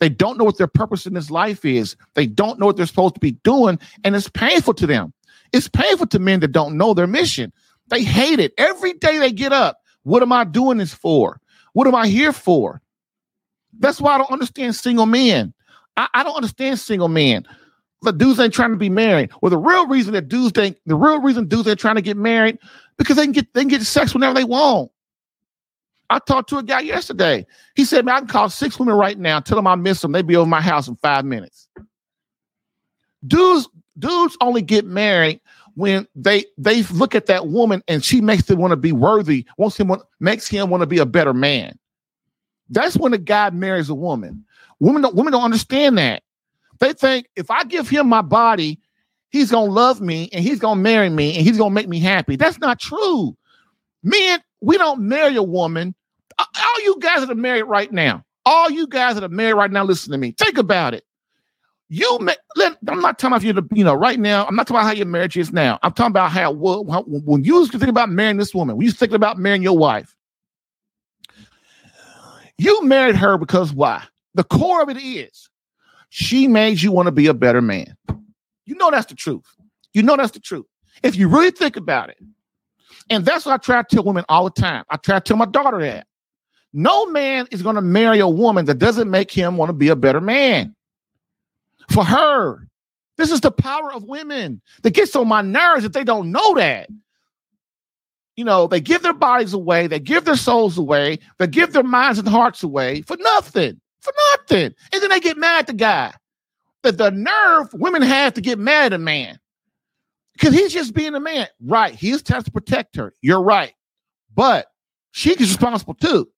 They don't know what their purpose in this life is. They don't know what they're supposed to be doing. And it's painful to them. It's painful to men that don't know their mission. They hate it. Every day they get up. What am I doing this for? What am I here for? That's why I don't understand single men. I, I don't understand single men. The dudes ain't trying to be married. Well, the real reason that dudes think the real reason dudes ain't trying to get married because they can get they can get sex whenever they want. I talked to a guy yesterday. He said, "Man, I can call six women right now, tell them I miss them. They'd be over my house in five minutes." Dudes, dudes only get married when they they look at that woman and she makes them want to be worthy, wants him makes him want to be a better man. That's when a guy marries a woman. Women don't women don't understand that. They think if I give him my body, he's gonna love me and he's gonna marry me and he's gonna make me happy. That's not true. Men, we don't marry a woman. All you guys that are married right now, all you guys that are married right now, listen to me. Think about it. You, may, I'm not talking about you. You know, right now, I'm not talking about how your marriage is now. I'm talking about how, how when you think about marrying this woman, when you thinking about marrying your wife, you married her because why? The core of it is she made you want to be a better man. You know that's the truth. You know that's the truth. If you really think about it, and that's what I try to tell women all the time. I try to tell my daughter that. No man is going to marry a woman that doesn't make him want to be a better man. For her, this is the power of women that gets on my nerves if they don't know that. You know, they give their bodies away, they give their souls away, they give their minds and hearts away for nothing for nothing. And then they get mad at the guy. That the nerve women have to get mad at a man because he's just being a man. Right. He's trying to protect her. You're right. But she's responsible too.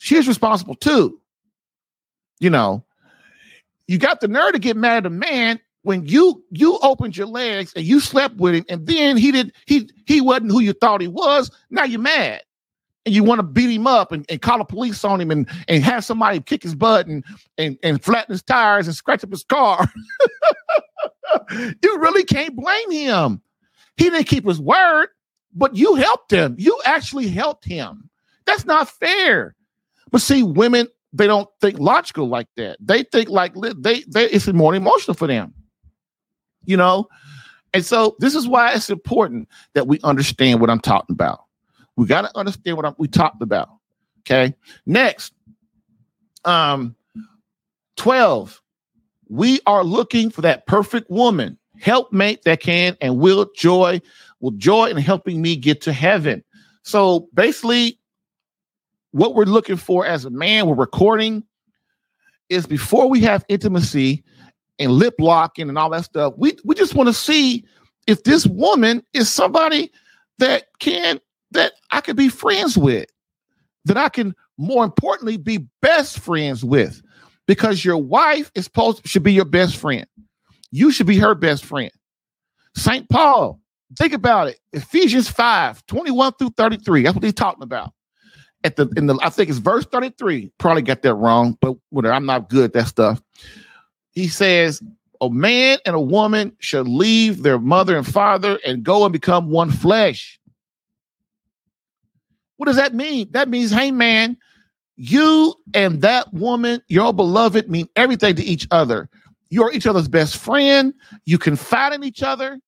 She's responsible too. You know, you got the nerve to get mad at a man when you you opened your legs and you slept with him, and then he did he he wasn't who you thought he was. Now you're mad and you want to beat him up and, and call the police on him and, and have somebody kick his butt and, and, and flatten his tires and scratch up his car. (laughs) you really can't blame him. He didn't keep his word, but you helped him. You actually helped him. That's not fair. But see, women, they don't think logical like that. They think like they they it's more emotional for them. You know? And so this is why it's important that we understand what I'm talking about. We got to understand what I'm, we talked about. Okay. Next, um, 12. We are looking for that perfect woman, helpmate that can and will joy, will joy in helping me get to heaven. So basically, what we're looking for as a man, we're recording is before we have intimacy and lip locking and all that stuff, we, we just want to see if this woman is somebody that can that I could be friends with, that I can more importantly be best friends with, because your wife is supposed should be your best friend. You should be her best friend. St. Paul, think about it. Ephesians 5, 21 through 33. That's what he's talking about. At the in the I think it's verse 33. Probably got that wrong, but whatever. I'm not good at that stuff. He says, A man and a woman should leave their mother and father and go and become one flesh. What does that mean? That means, hey, man, you and that woman, your beloved, mean everything to each other. You're each other's best friend. You confide in each other.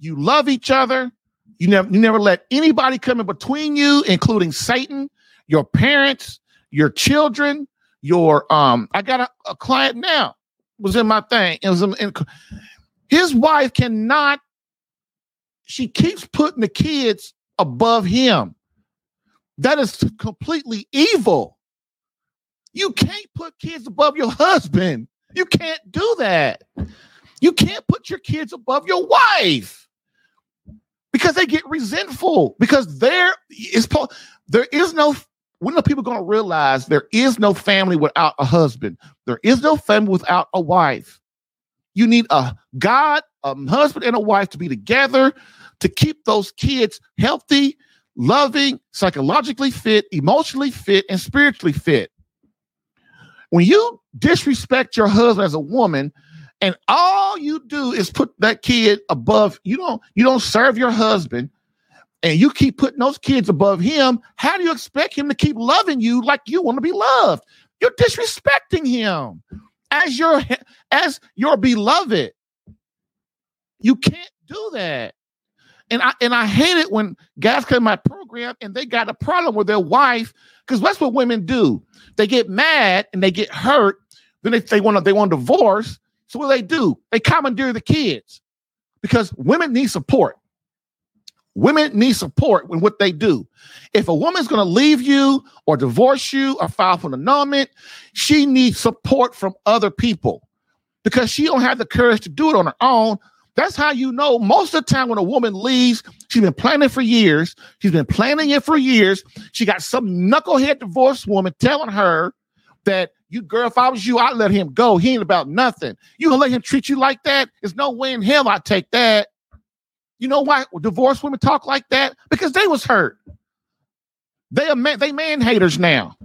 You love each other. You never, you never let anybody come in between you, including Satan, your parents, your children, your um. I got a, a client now was in my thing. It was in, in, his wife cannot. She keeps putting the kids above him. That is completely evil. You can't put kids above your husband. You can't do that. You can't put your kids above your wife because they get resentful because there is there is no when are people going to realize there is no family without a husband? There is no family without a wife. You need a god a husband and a wife to be together to keep those kids healthy loving psychologically fit emotionally fit and spiritually fit. When you disrespect your husband as a woman and all you do is put that kid above you don't you don't serve your husband and you keep putting those kids above him how do you expect him to keep loving you like you want to be loved? You're disrespecting him. As your as your beloved. You can't do that. And i and i hate it when guys come my program and they got a problem with their wife because that's what women do. They get mad and they get hurt then they, they want to they want divorce. So what do they do? They commandeer the kids because women need support. Women need support in what they do. If a woman's going to leave you or divorce you or file for an annulment, she needs support from other people because she don't have the courage to do it on her own. That's how you know most of the time when a woman leaves, she's been planning for years. She's been planning it for years. She got some knucklehead divorced woman telling her that you girl, if I was you, I'd let him go. He ain't about nothing. You gonna let him treat you like that? There's no way in hell I'd take that. You know why divorced women talk like that? Because they was hurt. They are man, they man haters now.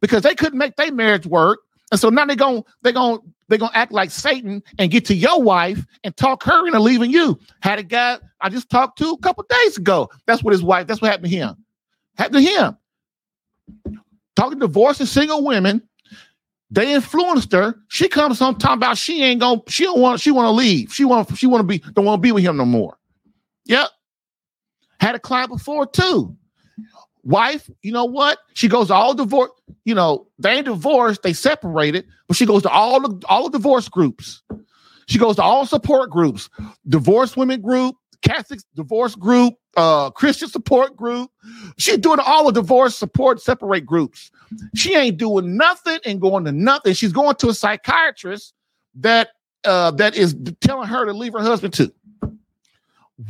Because they couldn't make their marriage work. And so now they're gonna they're gonna they're gonna act like Satan and get to your wife and talk her into leaving you. Had a guy I just talked to a couple days ago. That's what his wife, that's what happened to him. Happened to him. Talking divorced and single women they influenced her. She comes home talking about she ain't gonna, she don't want, she want to leave. She want, she want to be, don't want to be with him no more. Yep. Had a client before too. Wife, you know what? She goes all divorce, you know, they ain't divorced, they separated, but she goes to all the all the divorce groups. She goes to all support groups, divorce women group, Catholic divorce group, uh, Christian support group. She's doing all the divorce support separate groups. She ain't doing nothing and going to nothing. She's going to a psychiatrist that uh, that is telling her to leave her husband too.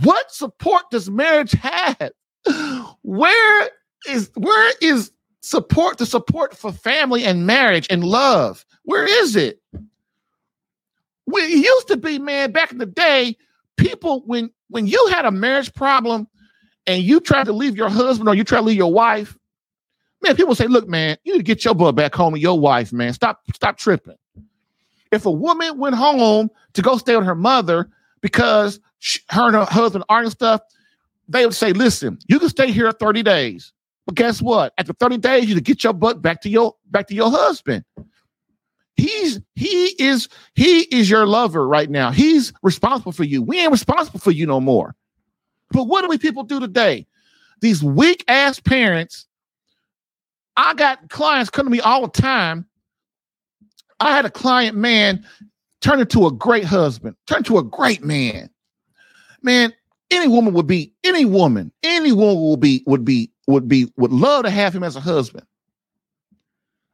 What support does marriage have? Where is where is support the support for family and marriage and love? Where is it? It used to be, man, back in the day, people when when you had a marriage problem and you tried to leave your husband or you try to leave your wife, man, people say, look, man, you need to get your butt back home with your wife, man. Stop, stop tripping. If a woman went home to go stay with her mother because she, her and her husband arguing stuff, they would say, listen, you can stay here 30 days. But guess what? After 30 days, you to get your butt back to your back to your husband. He's he is he is your lover right now. He's responsible for you. We ain't responsible for you no more. But what do we people do today? These weak ass parents. I got clients come to me all the time. I had a client, man, turn into a great husband, turn into a great man. Man, any woman would be, any woman, any woman would be, would be, would be, would love to have him as a husband.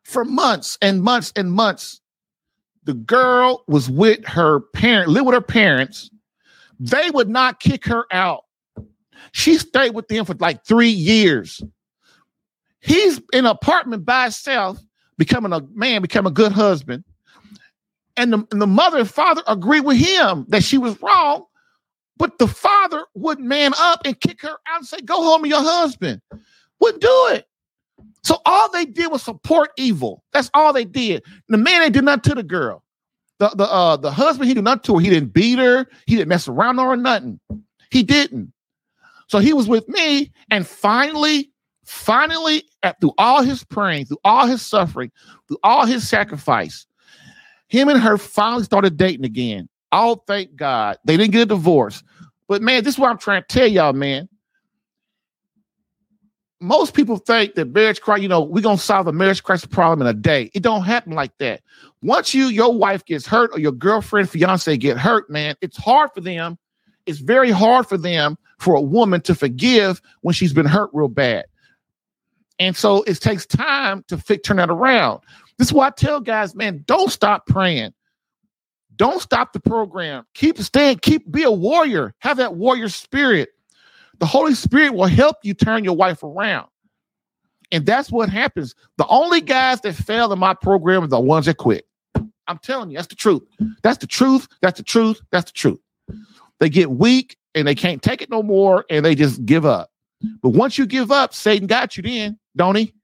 For months and months and months, the girl was with her parent, lived with her parents. They would not kick her out. She stayed with them for like three years. He's in an apartment by himself, becoming a man, becoming a good husband. And the, and the mother and father agree with him that she was wrong, but the father would man up and kick her out and say, Go home with your husband. Wouldn't do it. So all they did was support evil. That's all they did. The man ain't did nothing to the girl. The the uh the husband he did nothing to her. He didn't beat her. He didn't mess around or nothing. He didn't. So he was with me, and finally, finally, at, through all his praying, through all his suffering, through all his sacrifice, him and her finally started dating again. Oh, thank God. They didn't get a divorce. But man, this is what I'm trying to tell y'all, man. Most people think that marriage crisis, you know, we're gonna solve a marriage crisis problem in a day. It don't happen like that. Once you, your wife gets hurt or your girlfriend, fiance get hurt, man, it's hard for them it's very hard for them for a woman to forgive when she's been hurt real bad. And so it takes time to turn that around. This is why I tell guys, man, don't stop praying. Don't stop the program. Keep staying, keep be a warrior. Have that warrior spirit. The Holy Spirit will help you turn your wife around. And that's what happens. The only guys that fail in my program are the ones that quit. I'm telling you, that's the truth. That's the truth. That's the truth. That's the truth. They get weak and they can't take it no more and they just give up. But once you give up, Satan got you then, don't he?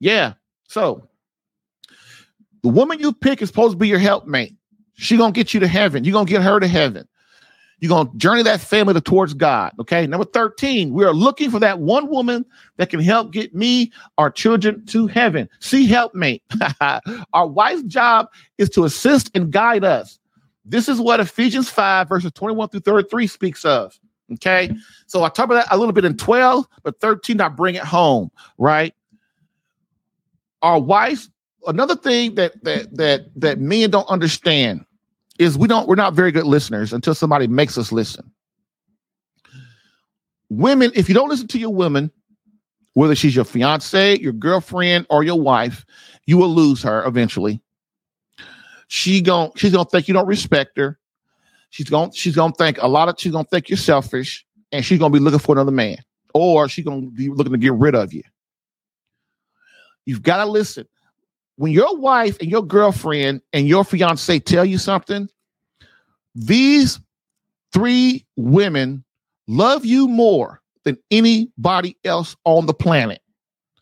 Yeah. So the woman you pick is supposed to be your helpmate. She gonna get you to heaven. You're gonna get her to heaven. You're to journey that family towards God. Okay. Number 13, we are looking for that one woman that can help get me, our children to heaven. See, helpmate. (laughs) our wife's job is to assist and guide us. This is what Ephesians 5, verses 21 through 33 speaks of. Okay. So I talk about that a little bit in 12, but 13, I bring it home, right? Our wives, another thing that that that that men don't understand is we don't we're not very good listeners until somebody makes us listen. Women, if you don't listen to your woman, whether she's your fiance, your girlfriend, or your wife, you will lose her eventually. She gon' she's gonna think you don't respect her. She's gonna she's gonna think a lot of she's gonna think you're selfish, and she's gonna be looking for another man, or she's gonna be looking to get rid of you. You've got to listen when your wife and your girlfriend and your fiance tell you something, these three women love you more than anybody else on the planet.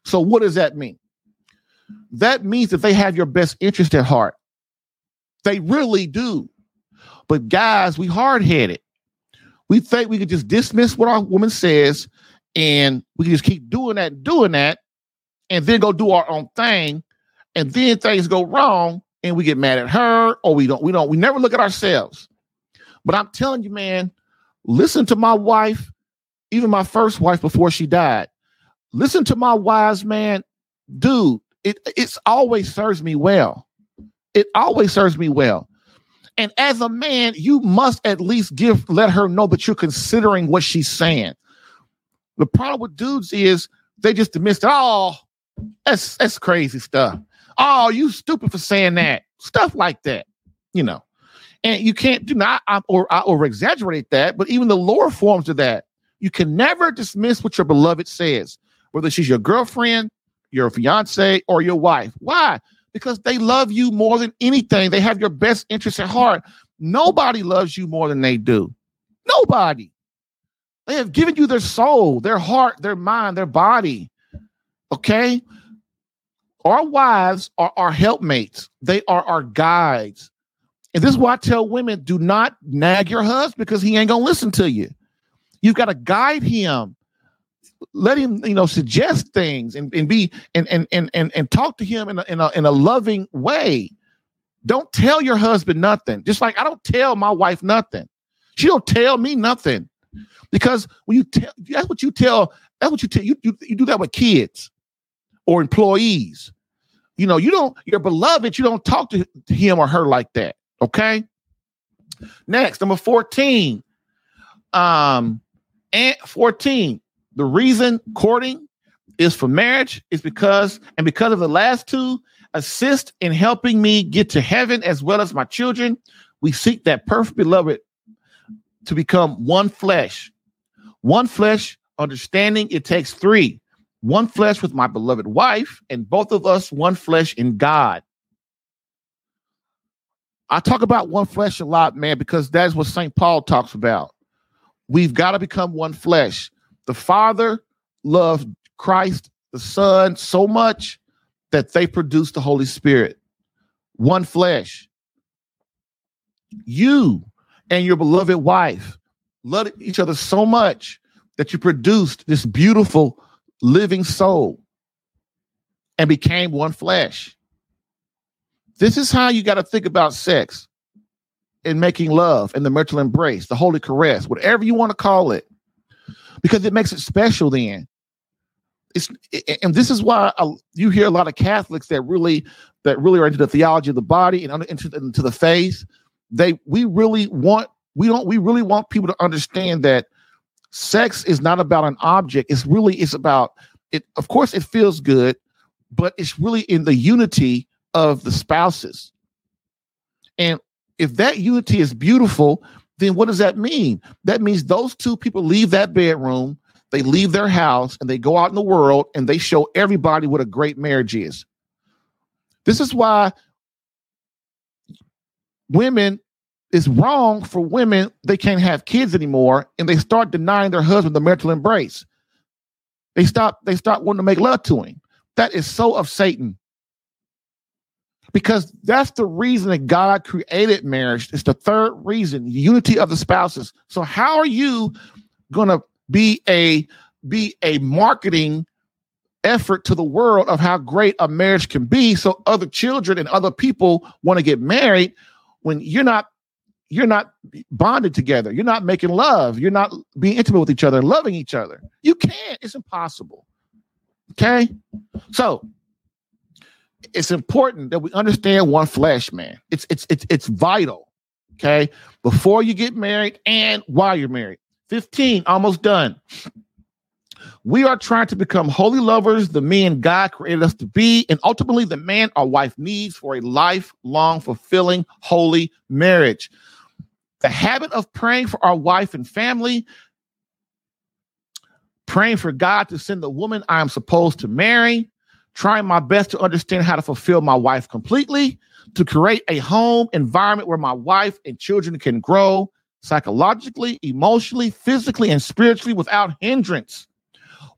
So, what does that mean? That means that they have your best interest at heart. They really do. But, guys, we hard headed. We think we could just dismiss what our woman says and we can just keep doing that, doing that, and then go do our own thing and then things go wrong and we get mad at her or we don't we don't we never look at ourselves. But i'm telling you man listen to my wife even my first wife before she died. Listen to my wise man. Dude it it's always serves me well. It always serves me well and as a man you must at least give let her know that you're considering what she's saying the problem with dudes is they just dismiss it oh that's that's crazy stuff Oh, you stupid for saying that. Stuff like that, you know. And you can't do not or I over exaggerate that, but even the lower forms of that, you can never dismiss what your beloved says, whether she's your girlfriend, your fiance, or your wife. Why? Because they love you more than anything. They have your best interest at heart. Nobody loves you more than they do. Nobody. They have given you their soul, their heart, their mind, their body. Okay. Our wives are our helpmates, they are our guides. And this is why I tell women do not nag your husband because he ain't gonna listen to you. You've got to guide him, let him, you know, suggest things and, and be and and and and, and talk to him in a, in a in a loving way. Don't tell your husband nothing. Just like I don't tell my wife nothing. She don't tell me nothing. Because when you tell that's what you tell, that's what you tell you, you, you do that with kids or employees. You know, you don't, your beloved, you don't talk to him or her like that. Okay. Next, number 14. Um, and 14. The reason courting is for marriage is because, and because of the last two, assist in helping me get to heaven as well as my children. We seek that perfect beloved to become one flesh. One flesh, understanding it takes three one flesh with my beloved wife, and both of us one flesh in God. I talk about one flesh a lot, man, because that's what St. Paul talks about. We've got to become one flesh. The Father loved Christ, the Son, so much that they produced the Holy Spirit. One flesh. You and your beloved wife loved each other so much that you produced this beautiful living soul and became one flesh. This is how you got to think about sex and making love and the mutual embrace, the holy caress, whatever you want to call it, because it makes it special then. It's, and this is why I, you hear a lot of Catholics that really that really are into the theology of the body and into, into the faith. They we really want we don't we really want people to understand that sex is not about an object. It's really it's about it. Of course, it feels good, but it's really in the unity of the spouses. And if that unity is beautiful, then what does that mean? That means those two people leave that bedroom, they leave their house, and they go out in the world and they show everybody what a great marriage is. This is why women it's wrong for women they can't have kids anymore and they start denying their husband the marital embrace they stop they start wanting to make love to him that is so of satan because that's the reason that god created marriage it's the third reason unity of the spouses so how are you going to be a be a marketing effort to the world of how great a marriage can be so other children and other people want to get married when you're not you're not bonded together. You're not making love. You're not being intimate with each other loving each other. You can't. It's impossible. Okay? So it's important that we understand one flesh, man. It's it's it's it's vital. Okay? Before you get married and while you're married. 15, almost done. We are trying to become holy lovers, the men God created us to be, and ultimately the man our wife needs for a lifelong, fulfilling, holy marriage. The habit of praying for our wife and family, praying for God to send the woman I am supposed to marry, trying my best to understand how to fulfill my wife completely, to create a home environment where my wife and children can grow psychologically, emotionally, physically, and spiritually without hindrance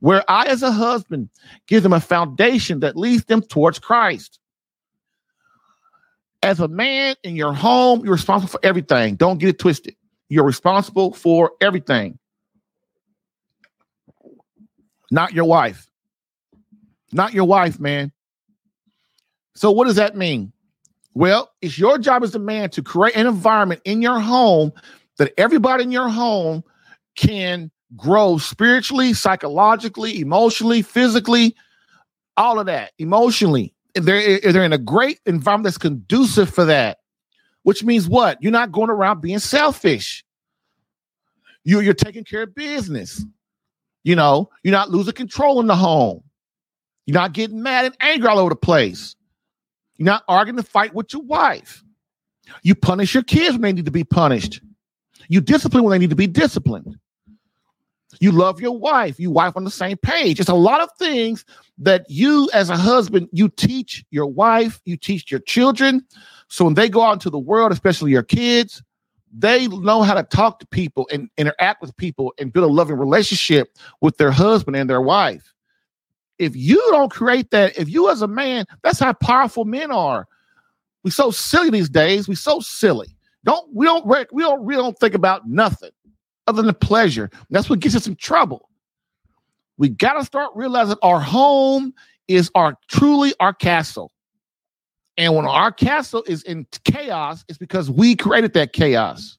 where I, as a husband, give them a foundation that leads them towards Christ. As a man in your home, you're responsible for everything. Don't get it twisted. You're responsible for everything, not your wife. Not your wife, man. So, what does that mean? Well, it's your job as a man to create an environment in your home that everybody in your home can grow spiritually, psychologically, emotionally, physically, all of that, emotionally. They're, eh, they're in a great environment that's conducive for that, which means what? You're not going around being selfish. You, you're taking care of business. You know, you're not losing control in the home. You're not getting mad and angry all over the place. You're not arguing the fight with your wife. You punish your kids when they need to be punished. You discipline when they need to be disciplined. You love your wife. You wife on the same page. It's a lot of things that you, as a husband, you teach your wife, you teach your children. So when they go out into the world, especially your kids, they know how to talk to people and interact with people and build a loving relationship with their husband and their wife. If you don't create that, if you as a man, that's how powerful men are. We so silly these days. We so silly. Don't we don't we don't we don't think about nothing other than pleasure. That's what gets us in trouble. We got to start realizing our home is our truly our castle. And when our castle is in chaos, it's because we created that chaos.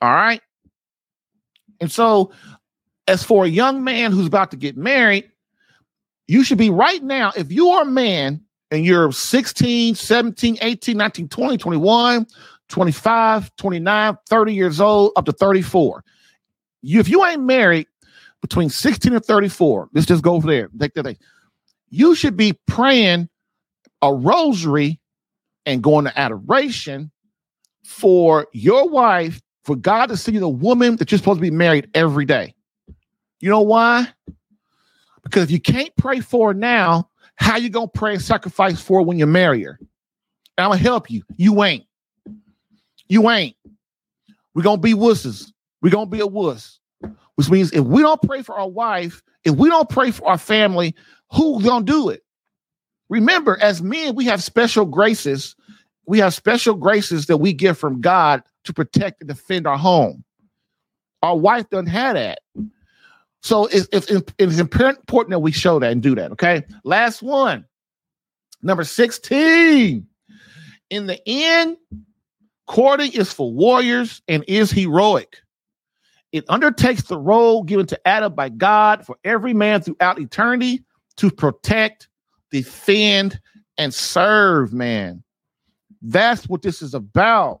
All right. And so, as for a young man who's about to get married, you should be right now. If you are a man and you're 16, 17, 18, 19, 20, 21, 25, 29, 30 years old, up to 34, you if you ain't married between 16 and 34, let's just go over there. Take that. You should be praying a rosary and going to adoration for your wife, for God to see the woman that you're supposed to be married every day. You know why? Because if you can't pray for now, how you gonna pray and sacrifice for when you marry her? And I'm gonna help you. You ain't. You ain't. We're gonna be wusses. We're gonna be a wuss. Which means if we don't pray for our wife, if we don't pray for our family, who's gonna do it? Remember, as men, we have special graces. We have special graces that we get from God to protect and defend our home. Our wife doesn't have that. So it's, it's, it's important that we show that and do that. Okay. Last one. Number 16. In the end, courting is for warriors and is heroic. It undertakes the role given to Adam by God for every man throughout eternity to protect, defend, and serve man. That's what this is about.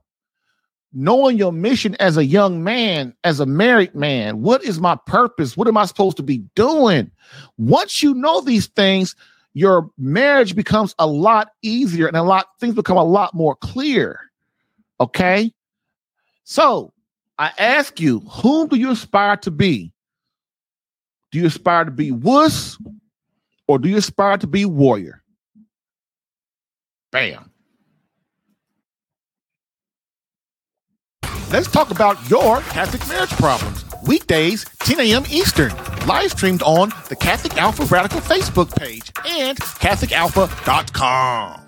Knowing your mission as a young man, as a married man. What is my purpose? What am I supposed to be doing? Once you know these things, your marriage becomes a lot easier and a lot things become a lot more clear. Okay? So, I ask you, whom do you aspire to be? Do you aspire to be wuss or do you aspire to be warrior? Bam. Let's talk about your Catholic marriage problems. Weekdays, 10 a.m. Eastern. Live streamed on the Catholic Alpha Radical Facebook page and CatholicAlpha.com.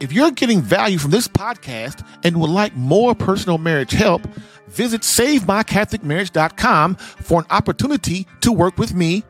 If you're getting value from this podcast and would like more personal marriage help, visit SaveMyCatholicMarriage.com for an opportunity to work with me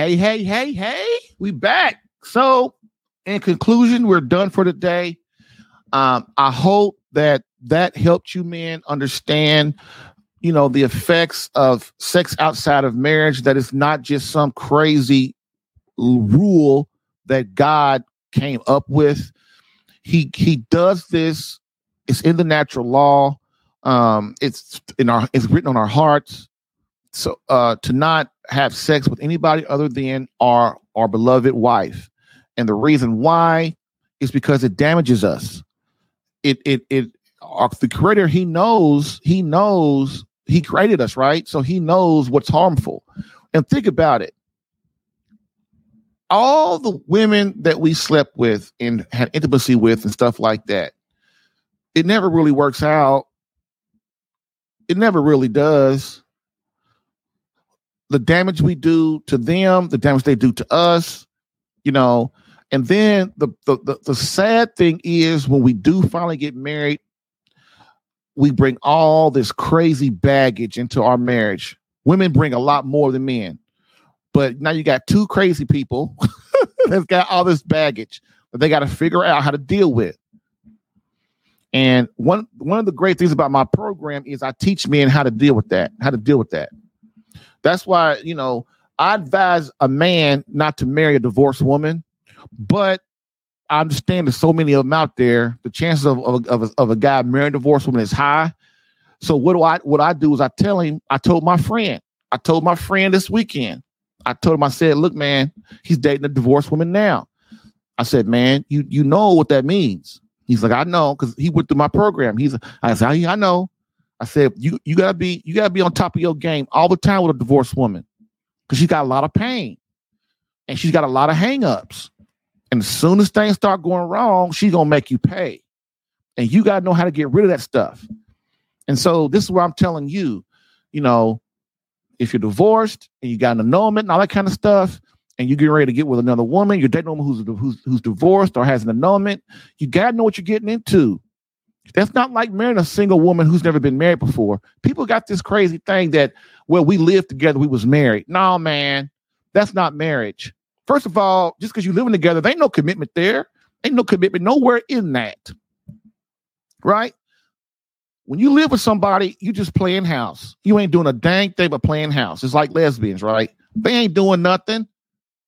Hey, hey, hey, hey, we back. So, in conclusion, we're done for today. Um, I hope that that helped you men understand, you know, the effects of sex outside of marriage. That is not just some crazy rule that God came up with. He he does this. It's in the natural law. Um, it's in our it's written on our hearts. So uh, to not have sex with anybody other than our our beloved wife, and the reason why is because it damages us. It it it our, the creator he knows he knows he created us right, so he knows what's harmful. And think about it. All the women that we slept with and had intimacy with and stuff like that, it never really works out. It never really does the damage we do to them, the damage they do to us, you know. And then the, the the the, sad thing is when we do finally get married, we bring all this crazy baggage into our marriage. Women bring a lot more than men. But now you got two crazy people (laughs) that's got all this baggage that they got to figure out how to deal with. And one one of the great things about my program is I teach men how to deal with that, how to deal with that. That's why, you know, I advise a man not to marry a divorced woman, but I understand there's so many of them out there. The chances of, of, of, a, of a guy marrying a divorced woman is high. So what do I what I do is I tell him, I told my friend, I told my friend this weekend, I told him, I said, look, man, he's dating a divorced woman now. I said, man, you you know what that means. He's like, I know, because he went through my program. He's I said, I know. I said, you you gotta be you gotta be on top of your game all the time with a divorced woman. Because she's got a lot of pain and she's got a lot of hangups. And as soon as things start going wrong, she's gonna make you pay. And you gotta know how to get rid of that stuff. And so this is where I'm telling you, you know, if you're divorced and you got an annulment and all that kind of stuff, and you're getting ready to get with another woman, you're dating a woman who's, who's, who's divorced or has an annulment, you gotta know what you're getting into. That's not like marrying a single woman who's never been married before. People got this crazy thing that, well, we lived together, we was married. No, man, that's not marriage. First of all, just because you're living together, there ain't no commitment there. Ain't no commitment nowhere in that. Right? When you live with somebody, you just playing house. You ain't doing a dang thing but playing house. It's like lesbians, right? They ain't doing nothing.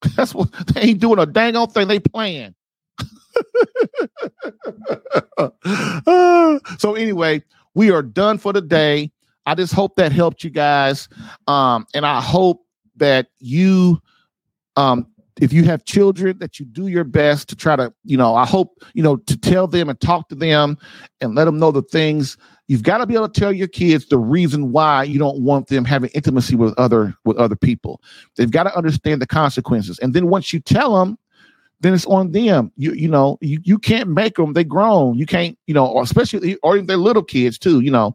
(laughs) That's what they ain't doing a dang old thing. They playing. (laughs) so anyway, we are done for the day. I just hope that helped you guys. Um, and I hope that you um if you have children that you do your best to try to you know i hope you know to tell them and talk to them and let them know the things you've got to be able to tell your kids the reason why you don't want them having intimacy with other with other people. They've got to understand the consequences. And then once you tell them then it's on them. You you know you, you can't make them they grown. You can't you know or especially or they're little kids too you know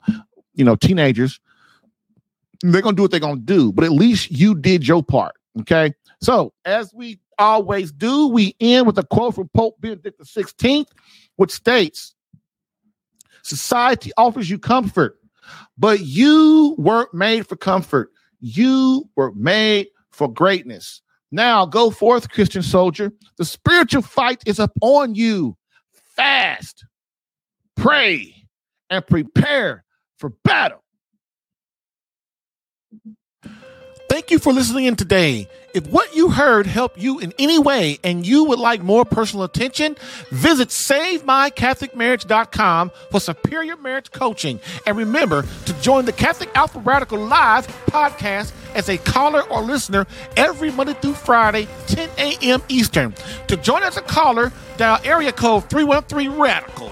you know teenagers. They're gonna do what they're gonna do but at least you did your part okay? So, as we always do, we end with a quote from Pope Benedict XVI, which states Society offers you comfort, but you weren't made for comfort. You were made for greatness. Now, go forth, Christian soldier. The spiritual fight is upon you. Fast, pray, and prepare for battle. Thank you for listening in today. If what you heard helped you in any way and you would like more personal attention, visit SaveMyCatholicMarriage.com for superior marriage coaching. And remember to join the Catholic Alpha Radical Live podcast as a caller or listener every Monday through Friday, 10 a.m. Eastern. To join as a caller, dial area code 313 Radical.